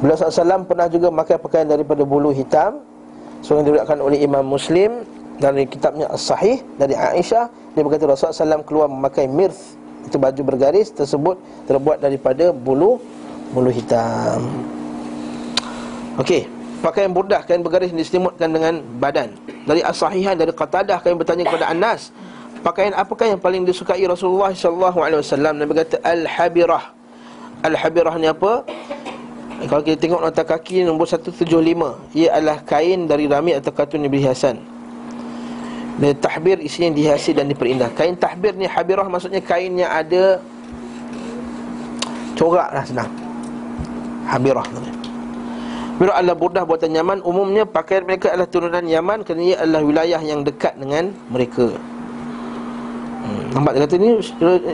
Beliau SAW pernah juga memakai pakaian daripada bulu hitam. So yang diriwayatkan oleh Imam Muslim dari kitabnya As-Sahih dari Aisyah dia berkata Rasulullah SAW keluar memakai mirth itu baju bergaris tersebut terbuat daripada bulu bulu hitam. Okey, pakaian burdah kain bergaris diselimutkan dengan badan. Dari As-Sahihan dari Qatadah kami bertanya kepada Anas, pakaian apakah yang paling disukai Rasulullah sallallahu alaihi wasallam? Nabi kata al-habirah. Al-habirah ni apa? Kalau kita tengok nota kaki nombor 175 Ia adalah kain dari rami atau katun yang berhiasan dan tahbir isinya dihiasi dan diperindah. Kain tahbir ni habirah maksudnya kain yang ada Corak lah senang. Habirah Habirah adalah burdah buatan Yaman. Umumnya pakaian mereka adalah turunan Yaman Kerana ia adalah wilayah yang dekat dengan mereka. Hmm. Nampak dia kata ni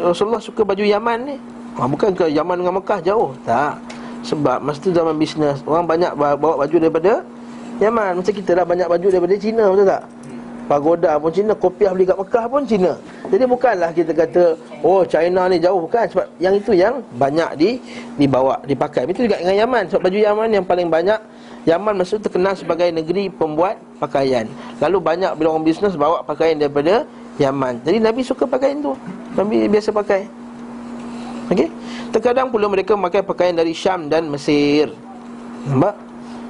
Rasulullah suka baju Yaman ni. Ha, Bukan ke Yaman dengan Mekah jauh? Tak. Sebab masa tu zaman bisnes Orang banyak bawa baju daripada Yaman. Macam kita lah banyak baju daripada Cina Betul tak? Pagoda pun Cina Kopiah beli kat Mekah pun Cina. Jadi bukanlah kita kata Oh China ni jauh. Bukan sebab yang itu yang Banyak di dibawa Dipakai. Itu juga dengan Yaman. Sebab baju Yaman yang paling banyak Yaman maksud terkenal sebagai negeri pembuat pakaian. Lalu banyak bila orang bisnes Bawa pakaian daripada Yaman. Jadi Nabi suka pakaian tu Nabi biasa pakai. Okey? Terkadang pula mereka memakai pakaian dari Syam dan Mesir. Nampak?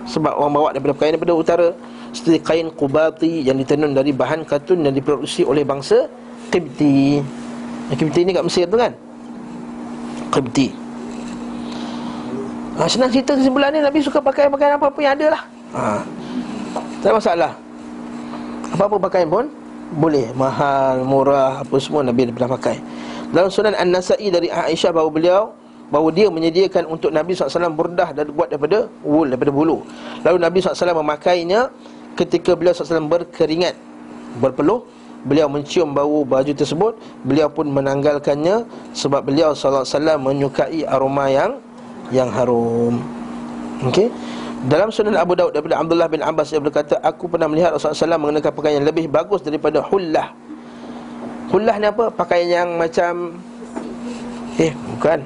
Sebab orang bawa daripada pakaian daripada utara seperti kain qubati yang ditenun dari bahan katun yang diproduksi oleh bangsa Qibti. Qibti ni kat Mesir tu kan? Qibti. Ha, senang cerita kesimpulan ni Nabi suka pakai pakaian apa-apa yang ada lah. Ha. Tak masalah. Apa-apa pakaian pun boleh mahal, murah, apa semua Nabi pernah pakai. Dalam Sunan An-Nasa'i dari Aisyah bahawa beliau bahawa dia menyediakan untuk Nabi SAW burdah dan buat daripada wool, daripada bulu. Lalu Nabi SAW memakainya ketika beliau SAW berkeringat Berpeluh Beliau mencium bau baju tersebut Beliau pun menanggalkannya Sebab beliau SAW menyukai aroma yang Yang harum Okey Dalam sunan Abu Daud daripada Abdullah bin Abbas Dia berkata Aku pernah melihat Rasulullah SAW mengenakan pakaian yang lebih bagus daripada hullah Hullah ni apa? Pakaian yang macam Eh bukan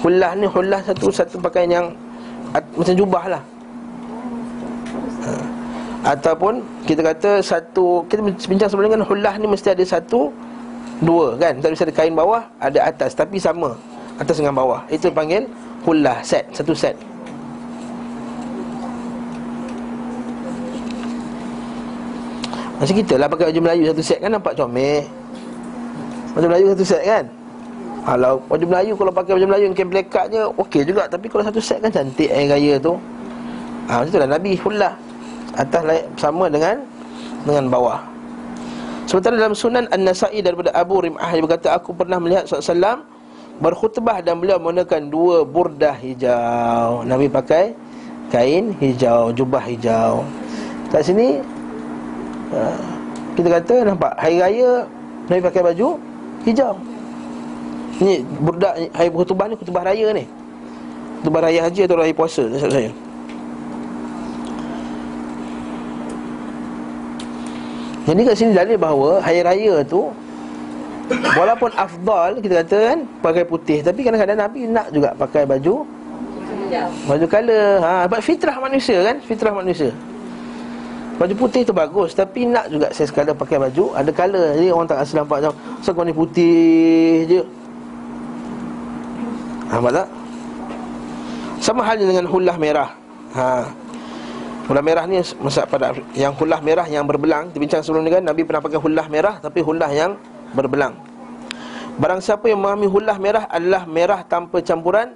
Hullah ni hullah satu satu pakaian yang at, Macam jubah lah. Ataupun kita kata satu Kita bincang sebelum dengan hullah ni mesti ada satu Dua kan? Tak bisa ada kain bawah Ada atas. Tapi sama Atas dengan bawah. Itu panggil hullah set Satu set. Macam kita lah pakai baju Melayu satu set kan nampak comel. Baju Melayu satu set kan? Kalau baju Melayu kalau pakai baju Melayu yang kain plekatnya Okey juga. Tapi kalau satu set kan cantik air raya tu. Ha, Macam tu lah Nabi hullah Atas layak sama dengan Dengan bawah. Sementara dalam sunan An-Nasai daripada Abu Rim'ah Dia berkata aku pernah melihat SAW Berkhutbah dan beliau menggunakan dua burdah hijau. Nabi pakai kain hijau, jubah hijau. Kat sini Ha. Kita kata nampak Hari Raya Nabi pakai baju Hijau. Ni burdak Hari khutbah ni Khutbah raya ni. Khutbah raya haji atau raya puasa saya Jadi kat sini dalil bahawa Hari Raya tu Walaupun afdal Kita kata kan Pakai putih Tapi kadang-kadang Nabi nak juga pakai baju Baju colour ha, Fitrah manusia kan Fitrah manusia. Baju putih tu bagus Tapi nak juga saya sekadar pakai baju Ada color. Jadi orang tak rasa nampak macam kau ni putih je. Nampak tak? Sama halnya dengan hulah merah. Ha. Hulah merah ni masa pada Yang hulah merah yang berbelang Kita bincang sebelum ni kan Nabi pernah pakai hulah merah Tapi hulah yang berbelang. Barang siapa yang memahami hulah merah Adalah merah tanpa campuran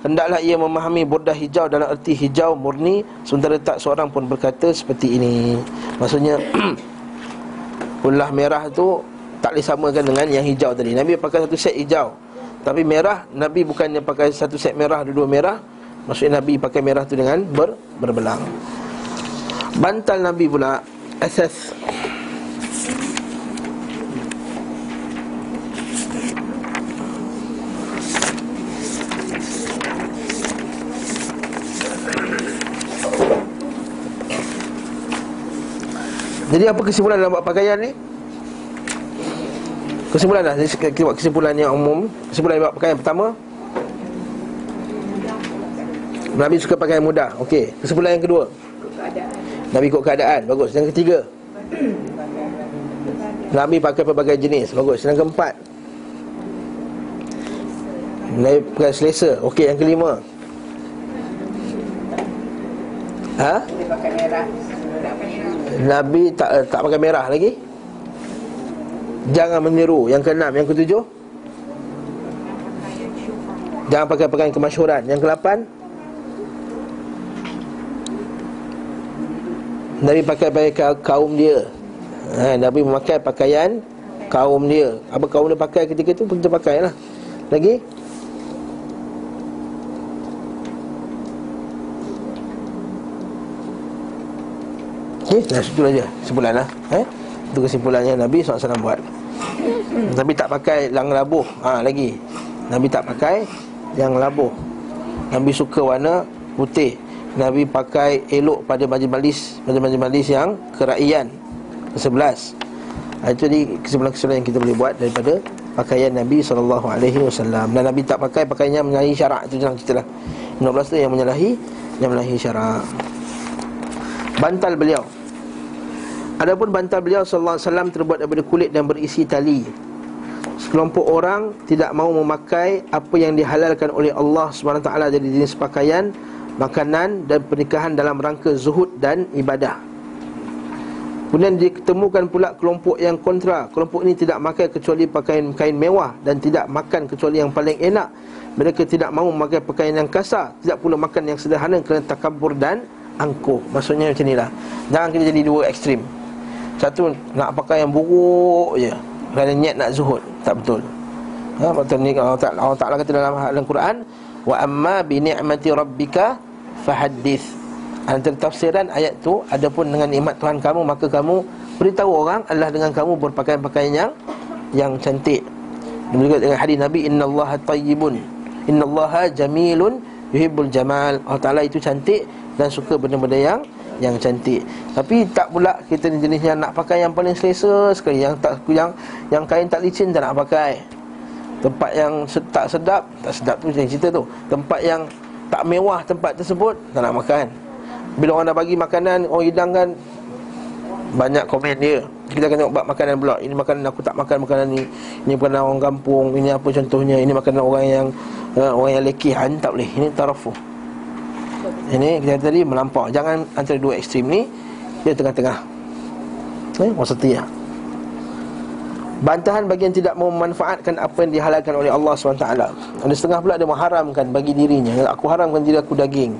Hendaklah ia memahami burdah hijau dalam erti hijau murni Sementara tak seorang pun berkata seperti ini. Maksudnya <clears throat> Ulah merah tu Tak boleh samakan dengan yang hijau tadi. Nabi pakai satu set hijau Tapi merah Nabi bukannya pakai satu set merah Dua-dua merah. Maksudnya Nabi pakai merah tu dengan ber, berbelang Bantal Nabi pula Asas Jadi apa kesimpulan dalam pakaian ni? Kesimpulan dah Kita buat kesimpulan yang umum. Kesimpulan buat pakaian pertama. Nabi suka pakaian mudah Okey Kesimpulan yang kedua Nabi ikut keadaan. Bagus. Yang ketiga. Nabi pakai pelbagai jenis. Bagus. Yang keempat. Nabi pakai selesa. Okey yang kelima. Ha? Nabi tak eh, tak pakai merah lagi? Jangan meniru. Yang keenam, yang ketujuh? Jangan pakai pakaian kemasyuran Yang kelapan Nabi pakai pakaian kaum dia ha, Nabi memakai pakaian kaum dia Apa kaum dia pakai ketika itu Kita pakai lah Lagi Okey, dah situ aja kesimpulan lah. Eh? Itu kesimpulannya Nabi SAW buat. Nabi tak pakai yang labuh. Ha, lagi. Nabi tak pakai yang labuh. Nabi suka warna putih. Nabi pakai elok pada majlis-majlis majlis-majlis yang keraian. Ke-11. Ha, itu jadi kesimpulan-kesimpulan yang kita boleh buat daripada pakaian Nabi SAW Dan Nabi tak pakai pakaian yang menyalahi syarak Itu jangan cerita lah 15 tu yang menyalahi Yang menyalahi syarak Bantal beliau Adapun bantal beliau wasallam terbuat daripada kulit dan berisi tali. Sekelompok orang tidak mahu memakai apa yang dihalalkan oleh Allah taala jadi jenis pakaian, makanan dan pernikahan dalam rangka zuhud dan ibadah. Kemudian ditemukan pula kelompok yang kontra. Kelompok ini tidak makan kecuali pakaian kain mewah Dan tidak makan kecuali yang paling enak. Mereka tidak mahu memakai pakaian yang kasar Tidak pula makan yang sederhana kerana takabur dan angkuh. Maksudnya macam inilah. Jangan kita jadi dua ekstrim. Satu nak pakai yang buruk je. Kerana niat nak zuhud. Tak betul. Ha, ni. Allah Ta'ala, Allah Ta'ala kata dalam dalam Quran Wa amma bi ni'mati rabbika Fahadith Antara tafsiran ayat tu Adapun dengan nikmat Tuhan kamu Maka kamu beritahu orang adalah dengan kamu berpakaian-pakaian yang Yang cantik Juga dengan hadis Nabi Inna Allah tayyibun Inna Allah jamilun Yuhibbul jamal Allah Ta'ala itu cantik dan suka benda-benda yang yang cantik. Tapi tak pula kita ni jenis yang nak pakai yang paling selesa sekali, yang tak yang yang kain tak licin tak nak pakai. Tempat yang tak sedap, tak sedap tu yang cerita tu. Tempat yang tak mewah tempat tersebut tak nak makan. Bila orang dah bagi makanan, orang hidangkan banyak komen dia. Kita akan tengok bab makanan pula. Ini makanan aku tak makan makanan ni. Ini makanan orang kampung. Ini apa contohnya? Ini makanan orang yang uh, orang yang lekeh. Ha, ini tak boleh. Ini tarafuh. Ini kita tadi melampau. Jangan antara dua ekstrim ni dia tengah-tengah. Eh, wasatiyah. Bantahan bagi yang tidak mau memanfaatkan apa yang dihalalkan oleh Allah SWT Ada setengah pula dia mengharamkan bagi dirinya. Aku haramkan diri aku daging.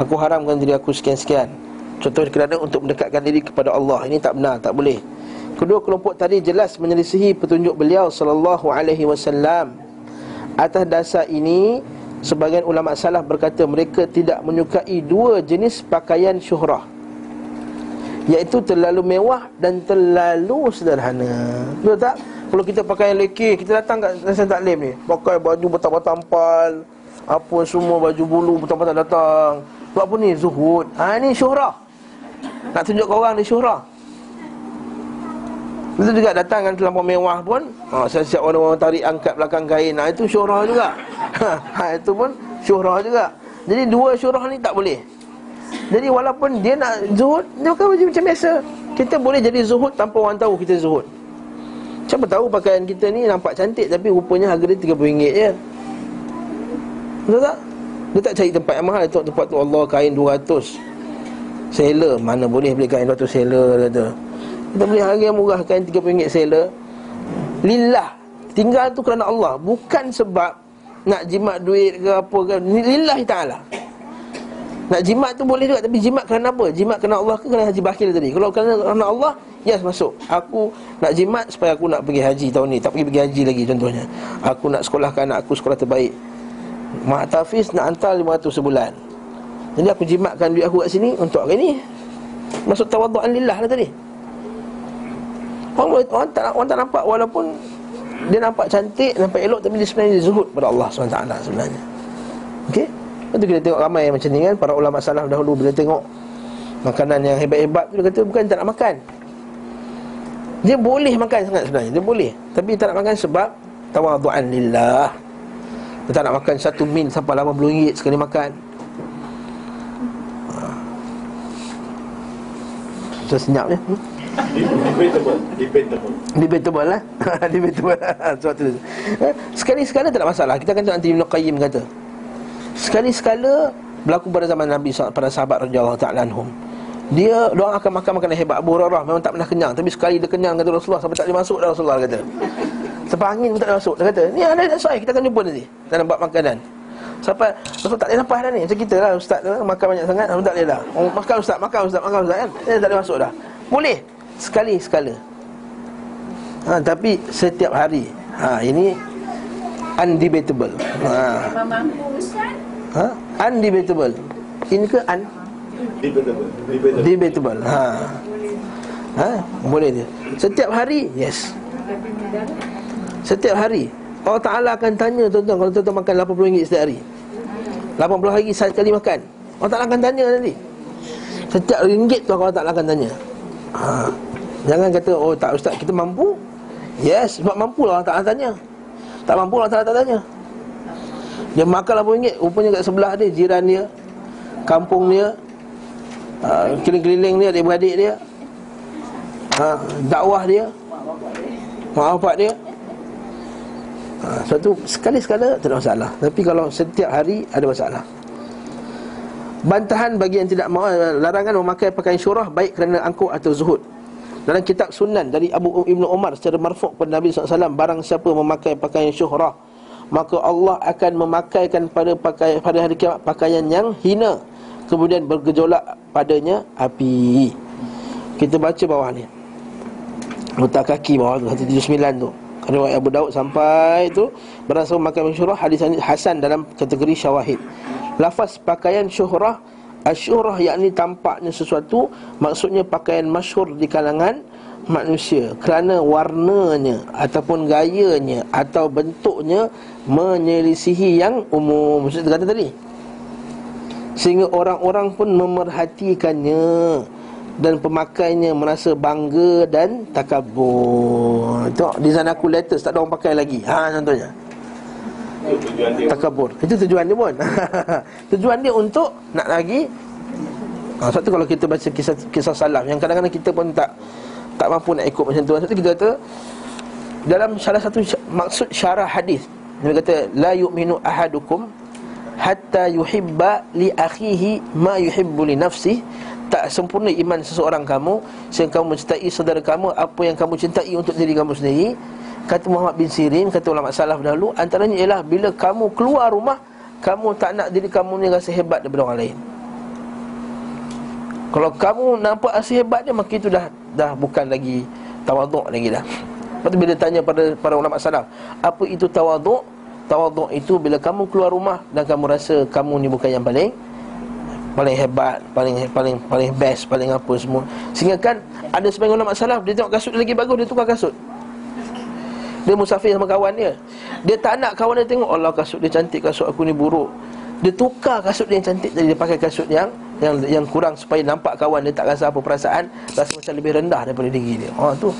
Aku haramkan diri aku sekian-sekian. Contoh kerana untuk mendekatkan diri kepada Allah. Ini tak benar, tak boleh. Kedua kelompok tadi jelas menyelisihi petunjuk beliau Sallallahu alaihi wasallam Atas dasar ini. Sebagian ulama salah berkata Mereka tidak menyukai dua jenis pakaian syuhrah Iaitu terlalu mewah dan terlalu sederhana. Betul tak? Kalau kita pakai yang lekeh Kita datang kat Nasional Taklim ni Pakai baju bertampal-tampal Apa semua baju bulu bertampal datang. Buat apa ni? Zuhud. Ha ni syuhrah. Nak tunjuk ke orang ni syuhrah. Betul juga datang dengan terlampau mewah pun ha, Siap-siap orang-orang tarik angkat belakang kain. Ha, Itu syuhrah juga. <laughs> Ha, Itu pun syuhrah juga. Jadi dua syuhrah ni tak boleh jadi walaupun dia nak zuhud Dia pakai baju macam biasa. Kita boleh jadi zuhud tanpa orang tahu kita zuhud. Siapa tahu pakaian kita ni nampak cantik Tapi rupanya harga dia RM30 je. Betul tak? Dia tak cari tempat yang mahal. Tengok tempat tu Allah kain 200 Seller Mana boleh beli kain 200 seller kata. Kita beli harga yang murah kain RM30 seller Lillah. Tinggal tu kerana Allah. Bukan sebab Nak jimat duit ke apa ke. Lillahi ta'ala nak jimat tu boleh juga Tapi jimat kerana apa? Jimat kerana Allah ke kerana haji bakil tadi? Kalau kerana, Allah Yes masuk. Aku nak jimat supaya aku nak pergi haji tahun ni Tak pergi pergi haji lagi contohnya. Aku nak sekolahkan anak aku sekolah terbaik. Mak Tafiz nak hantar 500 sebulan. Jadi aku jimatkan duit aku kat sini Untuk hari ni. Masuk tawadu'an lillah lah tadi. Orang, orang, tak, orang tak nampak Walaupun Dia nampak cantik Nampak elok Tapi dia sebenarnya zuhud pada Allah SWT sebenarnya. Okey Lepas tu kita tengok ramai macam ni kan Para ulama salaf dahulu bila tengok Makanan yang hebat-hebat tu Dia kata bukan tak nak makan. Dia boleh makan sangat sebenarnya Dia boleh. Tapi tak nak makan sebab Tawadu'an lillah. Dia tak nak makan satu min Sampai RM80 sekali makan. Macam senyap je hmm? Debatable, debatable. Debatable lah. <laughs> Debatable Sebab tu. Eh, Sekali-sekala tak ada masalah. Kita akan tengok nanti Ibn Qayyim kata Sekali-sekala Berlaku pada zaman Nabi Pada sahabat radhiyallahu ta'ala anhum. Dia Diorang akan makan makanan hebat. Abu Hurairah memang tak pernah kenyang. Tapi sekali dia kenyang kata Rasulullah Sampai tak boleh masuk dah Rasulullah kata. Sampai angin pun tak boleh masuk. Dia kata Ni ada saya Kita akan jumpa nanti. Dalam bab makanan. Sampai Rasul tak boleh nafas dah ni. Macam kita lah Ustaz tu Makan banyak sangat Rasul tak boleh dah. Oh, Makan Ustaz Makan Ustaz Makan Ustaz kan? Dia tak boleh masuk dah. Boleh. Sekali-sekala ha, Tapi setiap hari. Ha, Ini Undebatable ha. Ha? Undebatable. Ini ke un Debatable. Ha. Ha, boleh dia. Setiap hari, yes. Setiap hari. Allah Taala akan tanya tuan-tuan kalau tuan-tuan makan RM80 setiap hari. 80 hari sekali makan. Allah Taala akan tanya nanti. Setiap ringgit tu Allah Taala akan tanya. Ha. Jangan kata oh tak ustaz kita mampu. Yes, sebab mampu lah Allah Taala tanya. Tak mampu Allah Taala tak tanya. Dia makan RM80 Rupanya kat sebelah dia Jiran dia Kampung dia uh, Keliling-keliling dia Adik-beradik dia uh, Dakwah dia Mak bapak dia. Uh, Sebab tu Sekali-sekala Tak ada masalah. Tapi kalau setiap hari Ada masalah. Bantahan bagi yang tidak mahu Larangan memakai pakaian syurah Baik kerana angkuh atau zuhud dalam kitab sunan dari Abu Ibnu Umar secara marfu' kepada Nabi SAW Barang siapa memakai pakaian syuhrah maka Allah akan memakaikan pada pakai pada hari kiamat pakaian yang hina. Kemudian bergejolak padanya api. Kita baca bawah ni. Letak kaki bawah tu 179 tu. Riwayat Abu Daud sampai tu berasa memakai syuhrah hadis hasan dalam kategori syawahid. Lafaz pakaian syuhrah asyurah yakni tampaknya sesuatu maksudnya pakaian masyhur di kalangan manusia. Kerana warnanya ataupun gayanya atau bentuknya menyelisihi yang umum. Maksud kata tadi. Sehingga orang-orang pun memerhatikannya Dan pemakainya merasa bangga dan takabur Tengok design aku latest tak ada orang pakai lagi. Ha contohnya. Takabur. Itu tujuan dia pun. <laughs> Tujuan dia untuk nak lagi. Ha, Sebab tu kalau kita baca kisah kisah salaf Yang kadang-kadang kita pun tak Tak mampu nak ikut macam tu. Sebab tu kita kata Dalam salah satu maksud syarah hadis Dia kata La yu'minu ahadukum Hatta yuhibba li akhihi Ma yuhibbu li nafsih tak sempurna iman seseorang kamu Sehingga kamu mencintai saudara kamu Apa yang kamu cintai untuk diri kamu sendiri Kata Muhammad bin Sirin Kata ulama salaf dahulu Antaranya ialah Bila kamu keluar rumah Kamu tak nak diri kamu ni rasa hebat daripada orang lain Kalau kamu nampak rasa hebat dia Maka itu dah dah bukan lagi Tawaduk lagi dah Lepas tu bila tanya pada para ulama salaf Apa itu tawaduk? Tawaduk itu bila kamu keluar rumah Dan kamu rasa kamu ni bukan yang paling paling hebat, paling paling paling best, paling apa semua. Sehingga kan ada sebagian ulama salaf dia tengok kasut lagi bagus dia tukar kasut. Dia musafir sama kawan dia. Dia tak nak kawan dia tengok Allah kasut dia cantik, kasut aku ni buruk. Dia tukar kasut dia yang cantik jadi dia pakai kasut yang yang yang kurang supaya nampak kawan dia tak rasa apa perasaan, rasa macam lebih rendah daripada diri dia. Ha tu.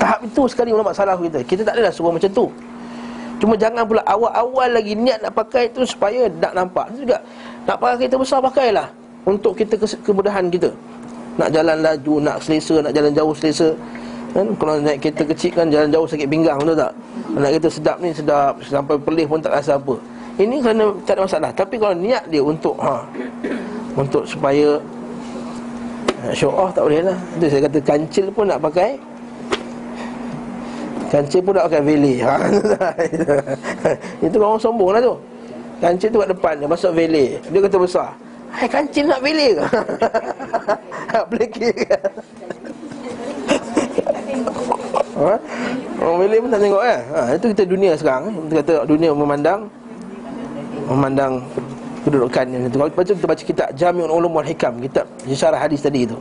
Tahap itu sekali ulama salaf kita. Kita tak adalah suruh macam tu. Cuma jangan pula awal-awal lagi niat nak pakai tu supaya nak nampak. Itu juga nak pakai kereta besar pakailah untuk kita kemudahan kita. Nak jalan laju, nak selesa, nak jalan jauh selesa. Kan kalau naik kereta kecil kan jalan jauh sakit pinggang betul tak? Nak kereta sedap ni sedap sampai pelih pun tak rasa apa. Ini kerana tak ada masalah. Tapi kalau niat dia untuk ha untuk supaya nak show off tak boleh lah. Itu saya kata kancil pun nak pakai Kancil pun nak pakai vele ha. <laughs> Itu orang sombong lah tu Kancil tu kat depan Dia masuk vele Dia kata besar Hai kancil nak vele ke? <laughs> Nak ke? Ha? Orang pun tak tengok kan ha, Itu kita dunia sekarang eh. Kita kata dunia memandang Memandang kedudukan yang itu. Kalau baca kita baca kitab Jami'ul Ulum wal Hikam kitab syarah hadis tadi itu.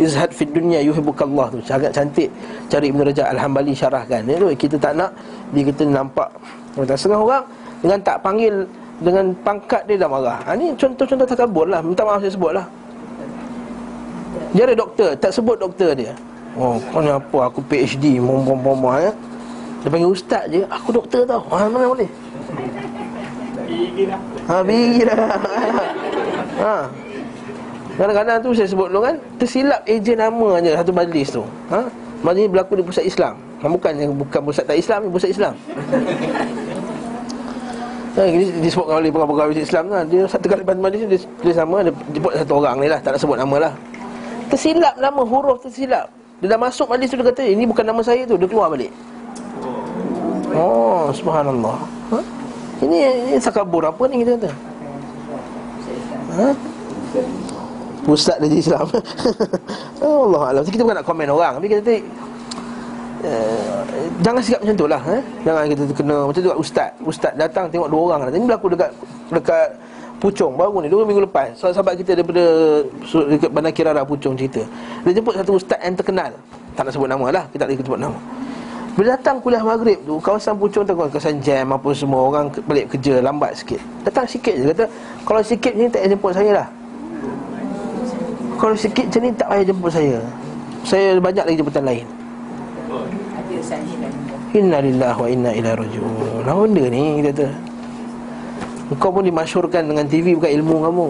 Izhad fid dunya yuhibbukallah tu sangat cantik cari Ibn Rajab Al-Hambali syarahkan ya, tu kita tak nak dia kita nampak Macam setengah orang dengan tak panggil dengan pangkat dia dah marah. Ha, ni contoh-contoh takabur lah. Minta maaf saya sebut lah. Dia ada doktor, tak sebut doktor dia. Oh, kau ni apa? Aku PhD, bom-bom-bom ya. Dia panggil ustaz je, aku doktor tau. Ha, mana boleh? Ha, bigi dah. <laughs> ha. Kadang-kadang tu saya sebut dulu kan Tersilap ejen nama je satu majlis tu ha? Majlis berlaku di pusat Islam ha, Bukan bukan pusat tak Islam, ni pusat Islam <laughs> Ha, ini disebutkan oleh pegawai-pegawai Islam kan. Dia satu kali lepas majlis dia tulis nama Dia jemput satu orang ni lah, tak nak sebut nama lah Tersilap nama, huruf tersilap Dia dah masuk majlis tu dia kata Ini bukan nama saya tu, dia keluar balik. Oh, subhanallah. Ha? Ini, ini sakabur apa ni kita kata? Ha? Ustaz dia Islam. <laughs> Allah Allah Kita bukan nak komen orang Tapi kita kata uh, Jangan sikap macam tu lah eh? Jangan kita kena Macam tu Ustaz. Ustaz datang tengok dua orang Ini berlaku dekat Dekat Puchong baru ni Dua minggu lepas. Sahabat kita daripada Dekat Bandar Kirara Puchong cerita. Dia jemput satu Ustaz yang terkenal. Tak nak sebut nama lah Kita tak boleh sebut nama. Bila datang kuliah maghrib tu Kawasan Puchong tu Kawasan jam apa semua Orang balik kerja lambat sikit. Datang sikit je Kata Kalau sikit ni tak payah jemput saya lah. Kalau sikit macam ni tak payah jemput saya. Saya banyak lagi jemputan lain. Ada sanji dan Inna lillahi wa inna ilaihi raji'un. Apa benda ni kita kata Kau pun dimasyurkan dengan TV bukan ilmu kamu.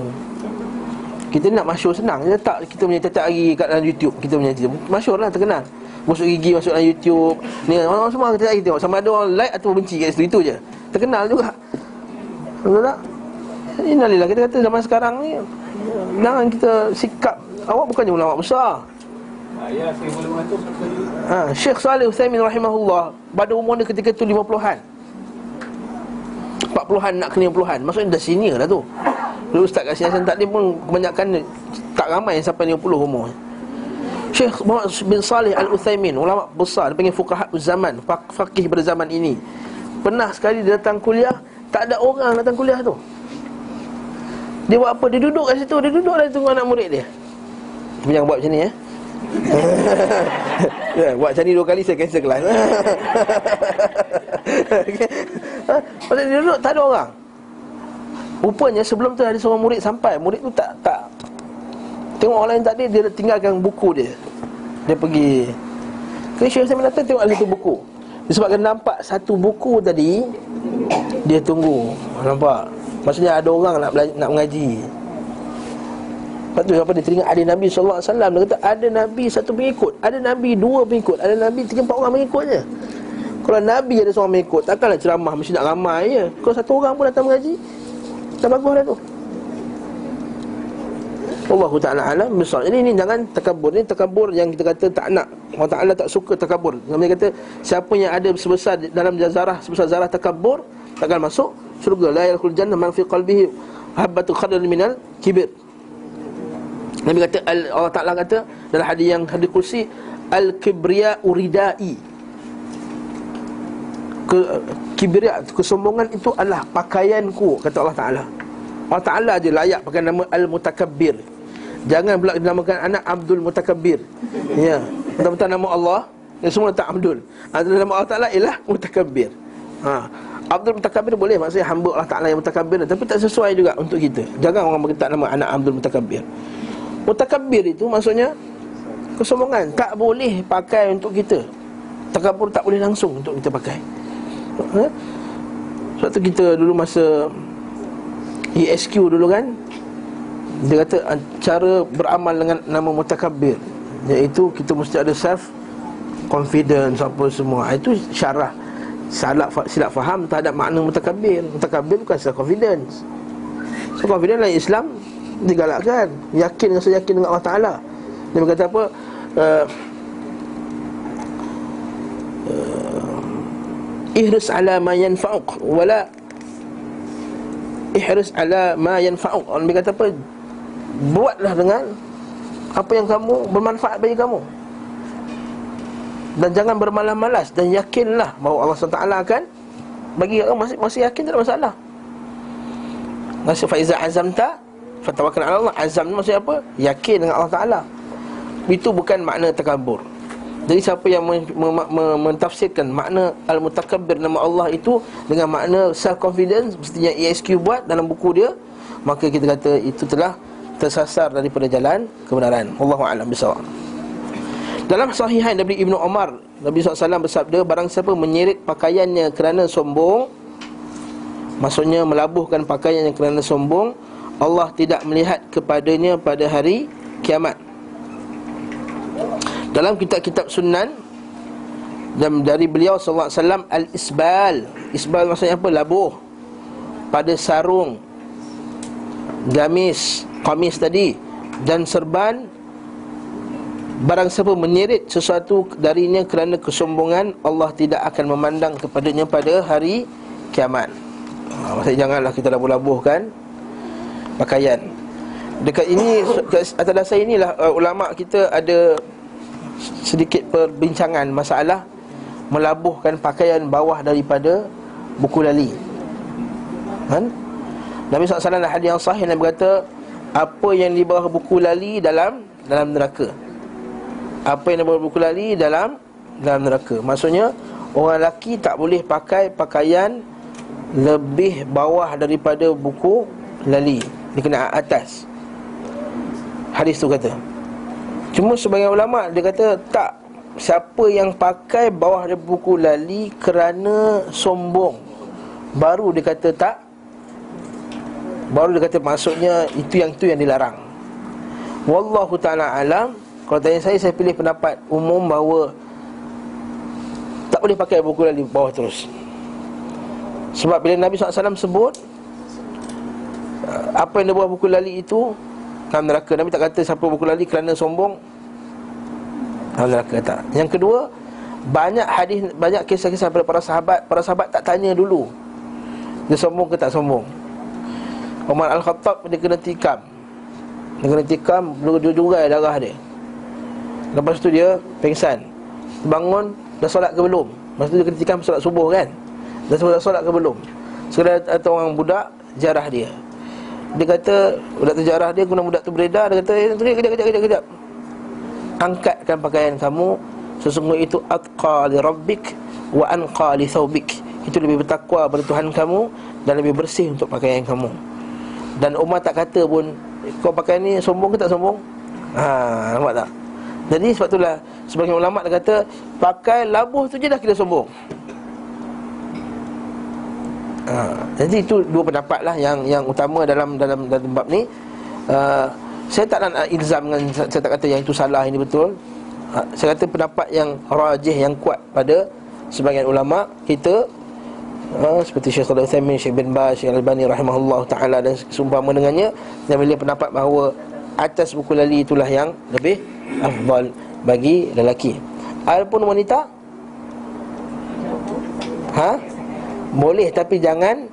Kita nak masyur senang. Je Tak kita punya tiap hari kat dalam YouTube Kita punya cerita. Masyur lah terkenal. Masuk gigi masuk dalam YouTube. Ni orang semua kita hari tengok. Sama ada orang like atau benci kat situ Itu je. Terkenal juga. Betul tak? Innalillah kita kata zaman sekarang ni Jangan kita sikap Awak bukannya ulama besar. Ya, saya boleh mengatur Ha, Syekh Saleh Uthaymin rahimahullah pada umur dia ketika tu 50-an. 40-an nak ke 50-an. Maksudnya dah senior dah tu. Dulu ustaz kat tak dia pun kebanyakan tak ramai yang sampai 50 umur. Syekh Muhammad bin Saleh Al-Uthaymin, ulama besar, dia panggil fuqaha zaman, faqih pada zaman ini. Pernah sekali dia datang kuliah, tak ada orang datang kuliah tu. Dia buat apa? Dia duduk kat situ, dia duduk dah tunggu anak murid dia. Jangan buat macam ni eh. <laughs> ya, buat macam ni dua kali saya cancel kelas. <laughs> Pasal dia duduk tak ada orang. Rupanya sebelum tu ada seorang murid sampai. Murid tu tak tak. Tengok orang lain tak ada Dia tinggalkan buku dia. Dia pergi. Ke Syekh Hussein datang tengok satu buku. Disebabkan nampak satu buku tadi Dia tunggu. Nampak. Maksudnya ada orang nak belajar, nak mengaji Lepas tu apa dia teringat ada Nabi SAW Dia kata ada Nabi satu pengikut Ada Nabi dua pengikut Ada Nabi tiga empat orang pengikut je. Kalau Nabi ada seorang pengikut Takkanlah ceramah mesti nak ramai je. Kalau satu orang pun datang mengaji Dah bagus dah tu. Allah Ta'ala alam besar Jadi ini jangan takabur Ini takabur yang kita kata tak nak. Allah Ta'ala tak suka takabur Nabi kata Siapa yang ada sebesar dalam zarah Sebesar zarah takabur Takkan masuk surga. La yalkul jannah man fi qalbihi Habbatu khadar minal kibir Nabi kata Allah Ta'ala kata Dalam hadis yang hadis kursi Al-kibriya uridai. Ke, Kibriya Kesombongan itu adalah pakaianku Kata Allah Ta'ala. Allah Ta'ala je layak pakai nama Al-Mutakabbir. Jangan pula dinamakan anak Abdul Mutakabbir. Ya Betul-betul nama Allah Yang semua tak Abdul. Ada nama Allah Ta'ala ialah Mutakabbir. Ha. Abdul Mutakabbir boleh Maksudnya hamba Allah Ta'ala yang Mutakabbir Tapi tak sesuai juga untuk kita. Jangan orang berkata nama anak Abdul Mutakabbir Mutakabbir itu maksudnya Kesombongan. Tak boleh pakai untuk kita. Takabur tak boleh langsung untuk kita pakai. Ha? Sebab tu kita dulu masa ESQ dulu kan dia kata ah, cara beramal dengan nama mutakabbir iaitu kita mesti ada self confidence apa semua. Itu syarah. Salah silap faham terhadap makna mutakabbir. Mutakabbir bukan self confidence. Self confidence dalam Islam digalakkan. Yakin rasa yakin dengan Allah Taala. Dia berkata apa? Uh, uh, ihris ala ma yanfa'uk. Wala ihris ala ma yanfa'uk. Orang berkata apa? Buatlah dengan Apa yang kamu bermanfaat bagi kamu. Dan jangan bermalas-malas Dan yakinlah bahawa Allah SWT akan Bagi kamu masih, masih yakin tak ada masalah. Nasi faiza azamta Fatawakan Allah Azam ni maksudnya apa? Yakin dengan Allah Ta'ala Itu bukan makna takabur Jadi siapa yang mentafsirkan makna Al-Mutakabbir nama Allah itu Dengan makna self-confidence Mestinya ESQ buat dalam buku dia Maka kita kata itu telah tersasar daripada jalan kebenaran. Wallahu a'lam bishawab. Dalam sahihain dari Ibnu Umar, Nabi SAW bersabda, barang siapa menyirik pakaiannya kerana sombong, maksudnya melabuhkan pakaiannya kerana sombong, Allah tidak melihat kepadanya pada hari kiamat. Dalam kitab-kitab sunan dan dari beliau wasallam al-isbal. Isbal maksudnya apa? Labuh. Pada sarung. Gamis. Kamis tadi. Dan serban. Barang siapa menyirit sesuatu darinya kerana kesombongan Allah tidak akan memandang kepadanya pada hari kiamat. Ha, Maksudnya janganlah kita labuh-labuhkan Pakaian Dekat ini, atas dasar inilah uh, ulama kita ada Sedikit perbincangan masalah Melabuhkan pakaian bawah daripada buku lali kan? Nabi SAW dalam hadis yang sahih Nabi berkata apa yang di bawah buku lali dalam dalam neraka. Apa yang di bawah buku lali dalam dalam neraka. Maksudnya orang lelaki tak boleh pakai pakaian lebih bawah daripada buku lali. Dia kena atas. Hadis tu kata. Cuma sebagian ulama dia kata tak siapa yang pakai bawah dari buku lali kerana sombong baru dia kata tak Baru dia kata maksudnya itu yang itu yang dilarang. Wallahu taala alam. Kalau tanya saya saya pilih pendapat umum bahawa tak boleh pakai buku lali bawah terus. Sebab bila Nabi SAW sebut apa yang dia buat buku lali itu dalam neraka. Nabi tak kata siapa buku lali kerana sombong. Dalam neraka tak. Yang kedua banyak hadis banyak kisah-kisah daripada para sahabat. Para sahabat tak tanya dulu dia sombong ke tak sombong. Umar Al-Khattab dia kena tikam. Dia kena tikam Dia jurai darah dia. Lepas tu dia pengsan Bangun Dah solat ke belum? Lepas tu dia kena tikam solat subuh kan? Dah solat, solat ke belum? Sekadar ada orang budak Jarah dia Dia kata Budak tu jarah dia Kemudian budak tu beredar Dia kata Eh kejap kejap kejap kejap Angkatkan pakaian kamu Sesungguhnya itu Atqa li rabbik Wa anqa li thawbik. Itu lebih bertakwa pada Tuhan kamu Dan lebih bersih untuk pakaian kamu. Dan Umar tak kata pun Kau pakai ni sombong ke tak sombong? Ha, nampak tak? Jadi sebab itulah Sebagian ulama' dia kata Pakai labuh tu je dah kira sombong ha, Jadi itu dua pendapat lah Yang yang utama dalam dalam dalam bab ni. Uh, Saya tak nak, ilzam dengan Saya tak kata yang itu salah ini betul. Ha, Saya kata pendapat yang rajih Yang kuat pada Sebagian ulama' Kita uh, Seperti Syekh Salih Uthaymin Syekh bin Baz Syekh Al-Bani Rahimahullah Ta'ala Dan seumpama dengannya Dan bila pendapat bahawa Atas buku lali itulah yang Lebih afdal bagi lelaki. Adapun wanita? Ha? Boleh tapi jangan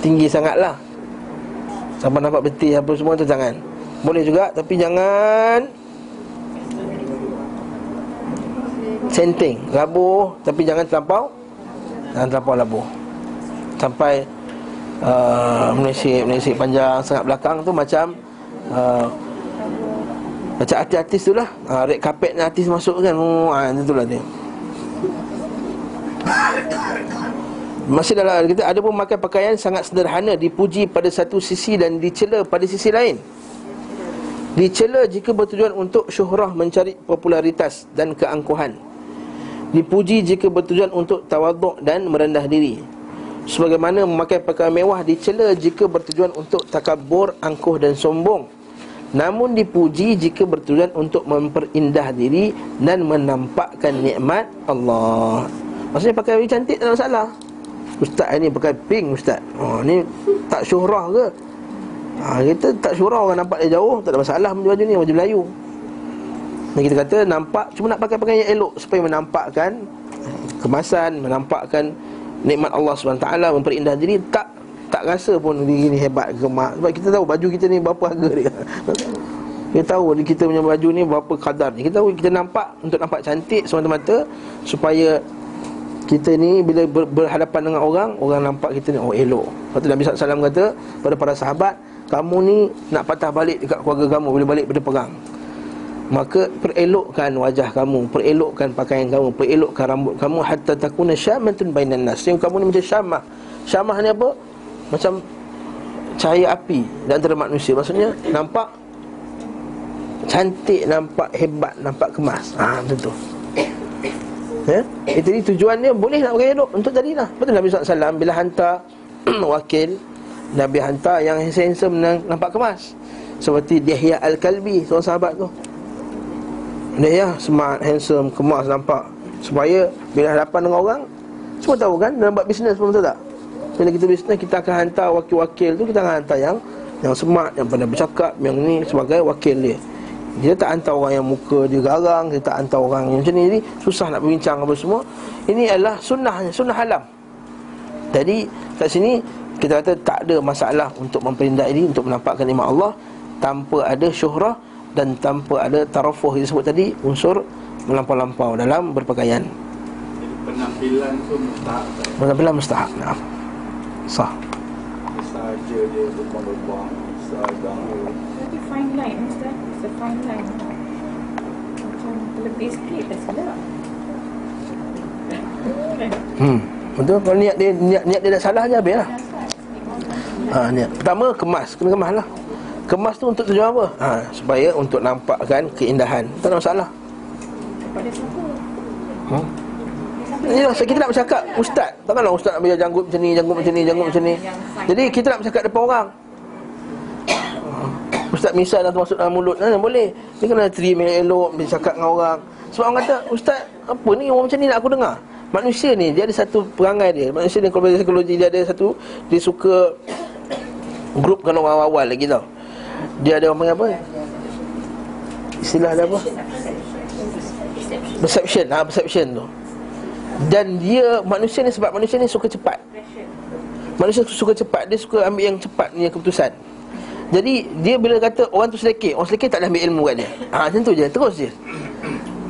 Tinggi sangatlah. Sampai nampak betis apa semua tu jangan. Boleh juga tapi jangan Senting. Labuh tapi jangan terlampau. Jangan terlampau labuh Sampai uh, menesik panjang Sangat belakang tu macam uh, Macam artis-artis tu lah. Uh, Red carpet ni artis masuk kan uh, Itu lah dia Masih dalam kita ada pun memakai pakaian sangat sederhana dipuji pada satu sisi dan dicela pada sisi lain. Dicela jika bertujuan untuk syuhrah mencari popularitas dan keangkuhan. Dipuji jika bertujuan untuk tawaduk dan merendah diri. Sebagaimana memakai pakaian mewah dicela jika bertujuan untuk takabur, angkuh dan sombong. Namun dipuji jika bertujuan untuk memperindah diri dan menampakkan nikmat Allah. Maksudnya pakai baju cantik tak ada masalah Ustaz ni pakai pink ustaz. Oh, Ni tak syuhrah ke? Ha, Kita tak syuhrah orang nampak dia jauh Tak ada masalah baju, -baju ni Baju Melayu. Dan kita kata nampak Cuma nak pakai pakaian yang elok Supaya menampakkan Kemasan Menampakkan Nikmat Allah SWT Memperindah diri Tak tak rasa pun diri ni hebat ke mak. Sebab kita tahu baju kita ni berapa harga dia. <laughs> Kita tahu kita punya baju ni berapa kadar ni Kita tahu kita nampak Untuk nampak cantik semata-mata Supaya kita ni bila ber, berhadapan dengan orang Orang nampak kita ni, oh elok. Lepas tu Nabi SAW kata pada para sahabat Kamu ni nak patah balik dekat keluarga kamu Bila balik pada perang. Maka perelokkan wajah kamu Perelokkan pakaian kamu Perelokkan rambut kamu Hatta takuna syamantun bainan nas. Sehingga kamu ni macam syamah. Syamah ni apa? Macam cahaya api di antara manusia. Maksudnya nampak Cantik, nampak hebat, nampak kemas. Haa, macam tu Ya? Itu ni tujuannya boleh nak elok untuk jadilah. Betul Nabi SAW bila hantar <clears throat> wakil Nabi hantar yang handsome nampak kemas. Seperti Dihya Al-Kalbi, seorang sahabat tu. Dihya smart, handsome, kemas nampak supaya bila hadapan dengan orang semua tahu kan dalam buat bisnes pun betul tak? Bila kita bisnes kita akan hantar wakil-wakil tu kita akan hantar yang yang smart, yang pandai bercakap, yang ni sebagai wakil dia. Dia tak hantar orang yang muka dia garang Dia tak hantar orang yang macam ni. Jadi susah nak berbincang apa semua. Ini adalah sunnah sunnah halam Jadi kat sini Kita kata tak ada masalah untuk memperindah ini Untuk menampakkan iman Allah Tanpa ada syuhrah Dan tanpa ada tarafuh yang disebut tadi Unsur melampau-lampau dalam berpakaian. Jadi penampilan tu mustahak Penampilan mustahak nah. Sah. Saja dia lubang-lubang Sedang Tapi fine line Ustaz. a fine line Macam terlebih sikit dah Kan? Hmm. Betul kalau niat dia niat, niat dia dah salah je habis lah. Ha, niat. Pertama kemas. Kena kemas lah. Kemas tu untuk tujuan apa? Ha, supaya untuk nampakkan keindahan. Tak ada masalah. Hmm? Ini lah, kita nak bercakap. Ustaz. Takkanlah Ustaz nak belajar janggut macam ni Janggut macam ni, janggut macam ni. Jadi kita nak bercakap depan orang Ustaz misal dah masuk dalam mulut. Nah, Boleh. Dia kena terima yang elok Bercakap dengan orang. Sebab orang kata Ustaz Apa ni? Orang macam ni nak aku dengar. Manusia ni Dia ada satu perangai dia. Manusia ni kalau psikologi Dia ada satu Dia suka Grupkan orang awal lagi tau. Dia ada orang panggil apa? Istilah dia apa? Perception. Ha, Perception tu. Dan dia Manusia ni sebab manusia ni suka cepat. Manusia suka cepat. Dia suka ambil yang cepat punya keputusan jadi dia bila kata orang tu selekeh, orang selekeh tak ada ambil ilmu kat dia. Ha macam tu je, terus je.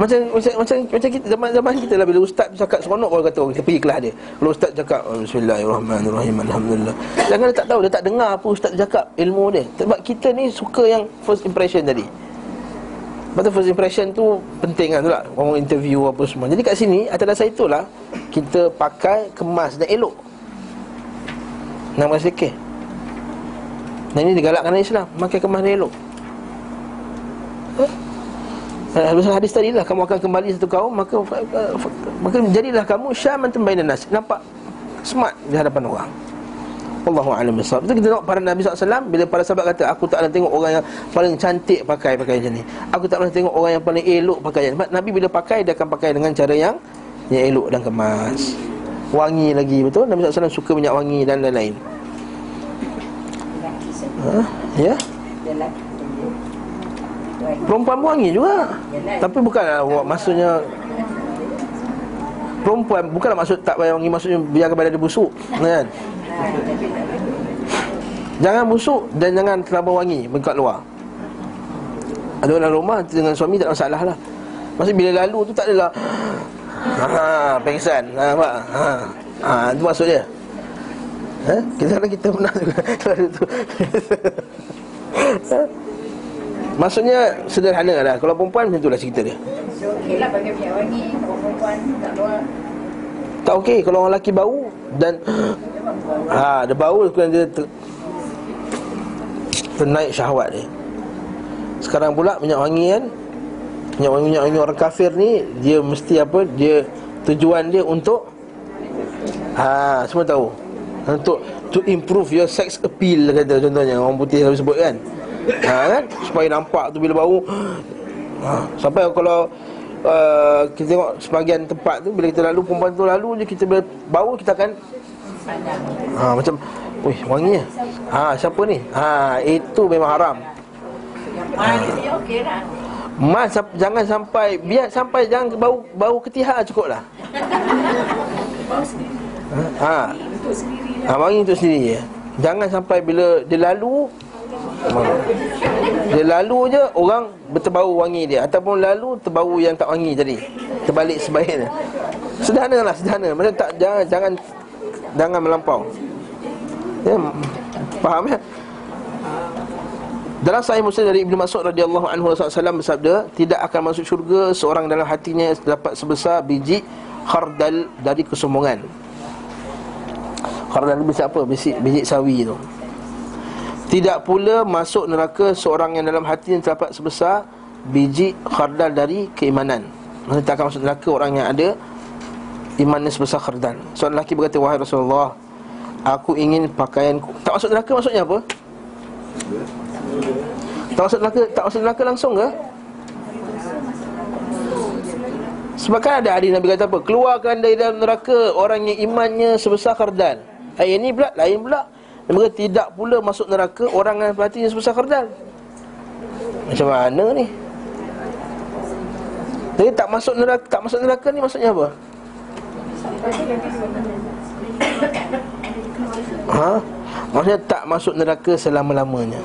Macam macam macam macam kita zaman-zaman kita lah bila ustaz cakap seronok orang kata orang kita pergi kelas dia. Kalau ustaz cakap oh, bismillahirrahmanirrahim alhamdulillah. Jangan dia tak tahu, dia tak dengar apa ustaz cakap ilmu dia. Sebab kita ni suka yang first impression tadi. Betul first impression tu penting kan tu lah Orang interview apa semua Jadi kat sini atas dasar itulah Kita pakai kemas dan elok Nama sikit Dan ini digalakkan oleh Islam Makan kemas dia elok ha? Pasal hadis tadi lah Kamu akan kembali satu kaum Maka maka jadilah kamu Syaman tembain nas Nampak smart di hadapan orang Allahu a'lam bissawab. Itu kita tengok para Nabi SAW bila para sahabat kata aku tak nak tengok orang yang paling cantik pakai pakai macam ni. Aku tak nak tengok orang yang paling elok pakai macam ni. Nabi bila pakai dia akan pakai dengan cara yang yang elok dan kemas. Wangi lagi betul. Nabi SAW suka minyak wangi dan lain-lain. Ya? Lelaki Perempuan pun wangi juga. Tapi bukanlah maksudnya Perempuan bukanlah maksud tak payah wangi Maksudnya biarkan badan dia busuk Kan Jangan busuk dan jangan terlalu wangi Dekat luar Ada orang rumah dengan suami tak ada masalah lah Maksud bila lalu tu tak adalah Ha, pengsan ha, nampak? Ha, ha, itu maksud dia ha? Kita kadang kita pernah juga. Lalu tu ha? Maksudnya sederhana lah. Kalau perempuan macam itulah cerita dia. So, okey lah minyak wangi. Kalau perempuan tak keluar Tak okey. Kalau orang lelaki bau Dan ha, Dia bau kemudian dia ter, Ternaik syahwat dia. Sekarang pula minyak wangi kan? Minyak wangi-minyak wangi orang kafir ni Dia mesti apa Dia Tujuan dia untuk ha, Semua tahu Untuk To improve your sex appeal kata contohnya Orang putih selalu sebut kan. Ha, kan? Supaya nampak tu bila bau. Ha, Sampai kalau uh, Kita tengok sebahagian tempat tu Bila kita lalu perempuan tu lalu je Kita bila bau kita akan ha, Macam Wih wanginya ha, Siapa ni? Ha, Itu memang haram. Lah Mas jangan sampai biar sampai jangan bau bau <laughs> ketihar cukup lah. ha. Ha, wangi untuk sendiri je. Jangan sampai bila dia lalu dia lalu je orang berterbau wangi dia ataupun lalu terbau yang tak wangi tadi. Terbalik sebaliknya. Sederhana lah sederhana. Macam tak jangan jangan jangan melampau. Ya, faham ya? Dalam sahih Muslim dari Ibnu Mas'ud radhiyallahu anhu SAW bersabda, tidak akan masuk syurga seorang dalam hatinya dapat sebesar biji khardal dari kesombongan. Khardal itu apa? Biji, biji sawi itu. Tidak pula masuk neraka seorang yang dalam hatinya terdapat sebesar biji khardal dari keimanan. Maksudnya tak akan masuk neraka orang yang ada imannya sebesar khardal. Seorang lelaki berkata, wahai Rasulullah, aku ingin pakaian tak masuk neraka maksudnya apa? Tak masuk neraka, tak masuk neraka langsung ke? Sebab kan ada hadis Nabi kata apa? Keluarkan dari dalam neraka orang yang imannya sebesar kardal. Ayat ini pula, lain pula. Berkata tidak pula masuk neraka orang yang hatinya sebesar kardal. Macam mana ni? Jadi tak masuk neraka, tak masuk neraka ni maksudnya apa? Ha? Maksudnya tak masuk neraka selama-lamanya.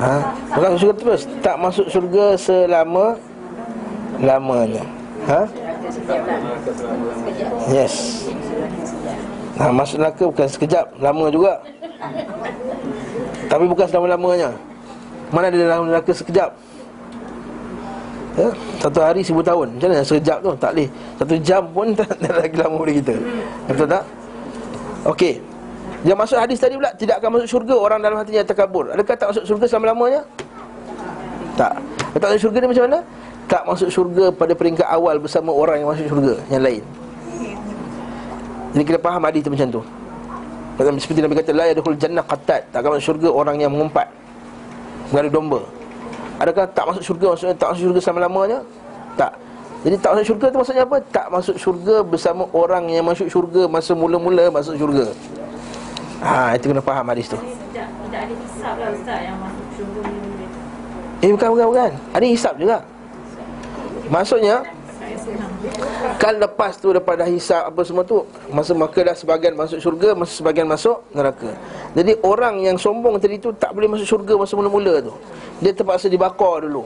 Ha? Bukan syurga terus Tak masuk syurga selama Lamanya Ha? Lah. Yes. Ha, Masuk neraka bukan sekejap Lama juga. Tapi bukan selama-lamanya. Mana ada dalam neraka sekejap? Ya? Satu hari seribu tahun. Macam mana sekejap tu? Tak boleh. Satu jam pun <laughs> tak, tak lagi lama dari kita. Betul tak? Okey. Yang masuk hadis tadi pula Tidak akan masuk syurga orang dalam hatinya terkabur. Adakah tak masuk syurga selama-lamanya? Tak. Tak masuk syurga ni macam mana? Tak masuk syurga pada peringkat awal Bersama orang yang masuk syurga Yang lain Jadi kita faham hadis tu macam tu Macam Seperti Nabi kata La yadkhul jannah qatat Tak akan masuk syurga orang yang mengumpat Mengadu domba Adakah tak masuk syurga Maksudnya tak masuk syurga selama-lamanya? Tak jadi tak masuk syurga tu maksudnya apa? Tak masuk syurga bersama orang yang masuk syurga Masa mula-mula masuk syurga Ha, itu kena faham hadis tu. Tidak, tidak ada hisap lah Ustaz yang masuk syurga mula-mula Eh bukan bukan bukan. Ada hisap juga. Maksudnya kan lepas tu lepas dah hisap apa semua tu masa maka dah sebagian masuk syurga masa sebagian masuk neraka. Jadi orang yang sombong tadi tu tak boleh masuk syurga masa mula-mula tu. Dia terpaksa dibakar dulu.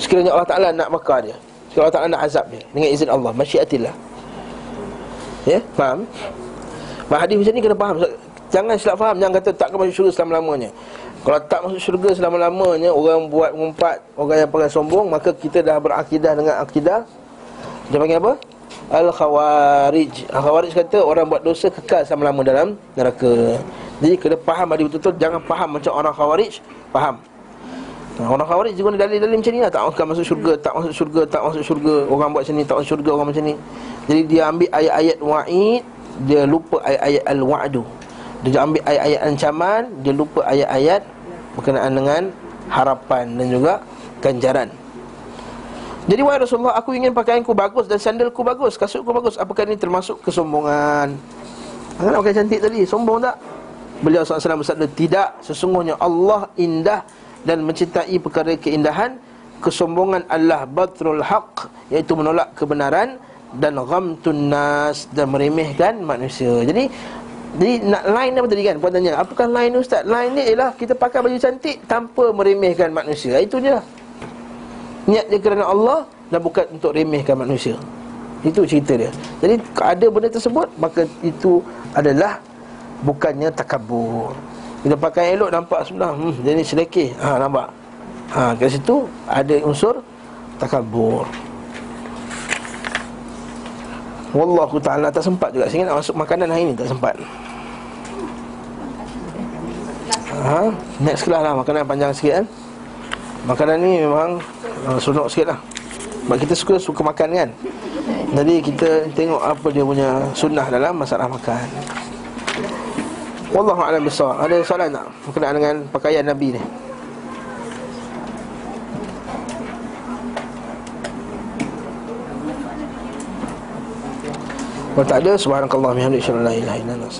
Sekiranya Allah Taala nak bakar dia. Sekiranya Allah Taala nak azab dia dengan izin Allah, masyiatillah. Ya, faham? Bah, hadis macam ni kena faham Jangan silap faham Jangan kata tak akan masuk syurga selama-lamanya Kalau tak masuk syurga selama-lamanya Orang buat mengumpat Orang yang paling sombong Maka kita dah berakidah dengan akidah. Dia panggil apa? Al-Khawarij. Al-Khawarij kata orang buat dosa kekal selama-lama dalam neraka. Jadi kena faham ada betul-betul. Jangan faham macam orang Khawarij Faham. Ha, Orang Khawarij juga dalil-dalil macam ni lah. Tak akan masuk syurga, tak masuk syurga, tak masuk syurga. Orang buat macam ni, tak masuk syurga, orang macam ni. Jadi dia ambil ayat-ayat wa'id Dia lupa ayat-ayat al-wa'du Dia ambil ayat-ayat ancaman Dia lupa ayat-ayat Berkenaan dengan harapan dan juga ganjaran jadi wahai Rasulullah aku ingin pakaianku bagus dan sandalku bagus, kasutku bagus. Apakah ini termasuk kesombongan? Kenapa pakai cantik tadi? Sombong tak? Beliau SAW bersabda Tidak, sesungguhnya Allah indah Dan mencintai perkara keindahan Kesombongan Allah batrul haq Iaitu menolak kebenaran Dan ghamtun nas Dan meremehkan manusia Jadi jadi nak line apa tadi kan? Puan tanya Apakah line Ustaz? Line ni ialah Kita pakai baju cantik Tanpa meremehkan manusia. Itu je lah. Niat dia kerana Allah Dan bukan untuk remehkan manusia. Itu cerita dia. Jadi ada benda tersebut Maka itu adalah Bukannya takabur Kita pakai elok nampak sebelah. Hmm, Dia ni selekeh. Ha, Nampak? Ha, Kat situ ada unsur Takabur Wallahu ta'ala tak sempat juga. Saya nak masuk makanan hari ni tak sempat ha? Next kelas lah makanan panjang sikit kan Makanan ni memang uh, Sunuk sikit lah Sebab kita suka suka makan kan Jadi kita tengok apa dia punya Sunnah dalam masalah makan Wallahu a'lam bissawab. Ada soalan tak berkenaan dengan pakaian Nabi ni? Kalau tak ada subhanakallah bihamdika la ilaha illa anta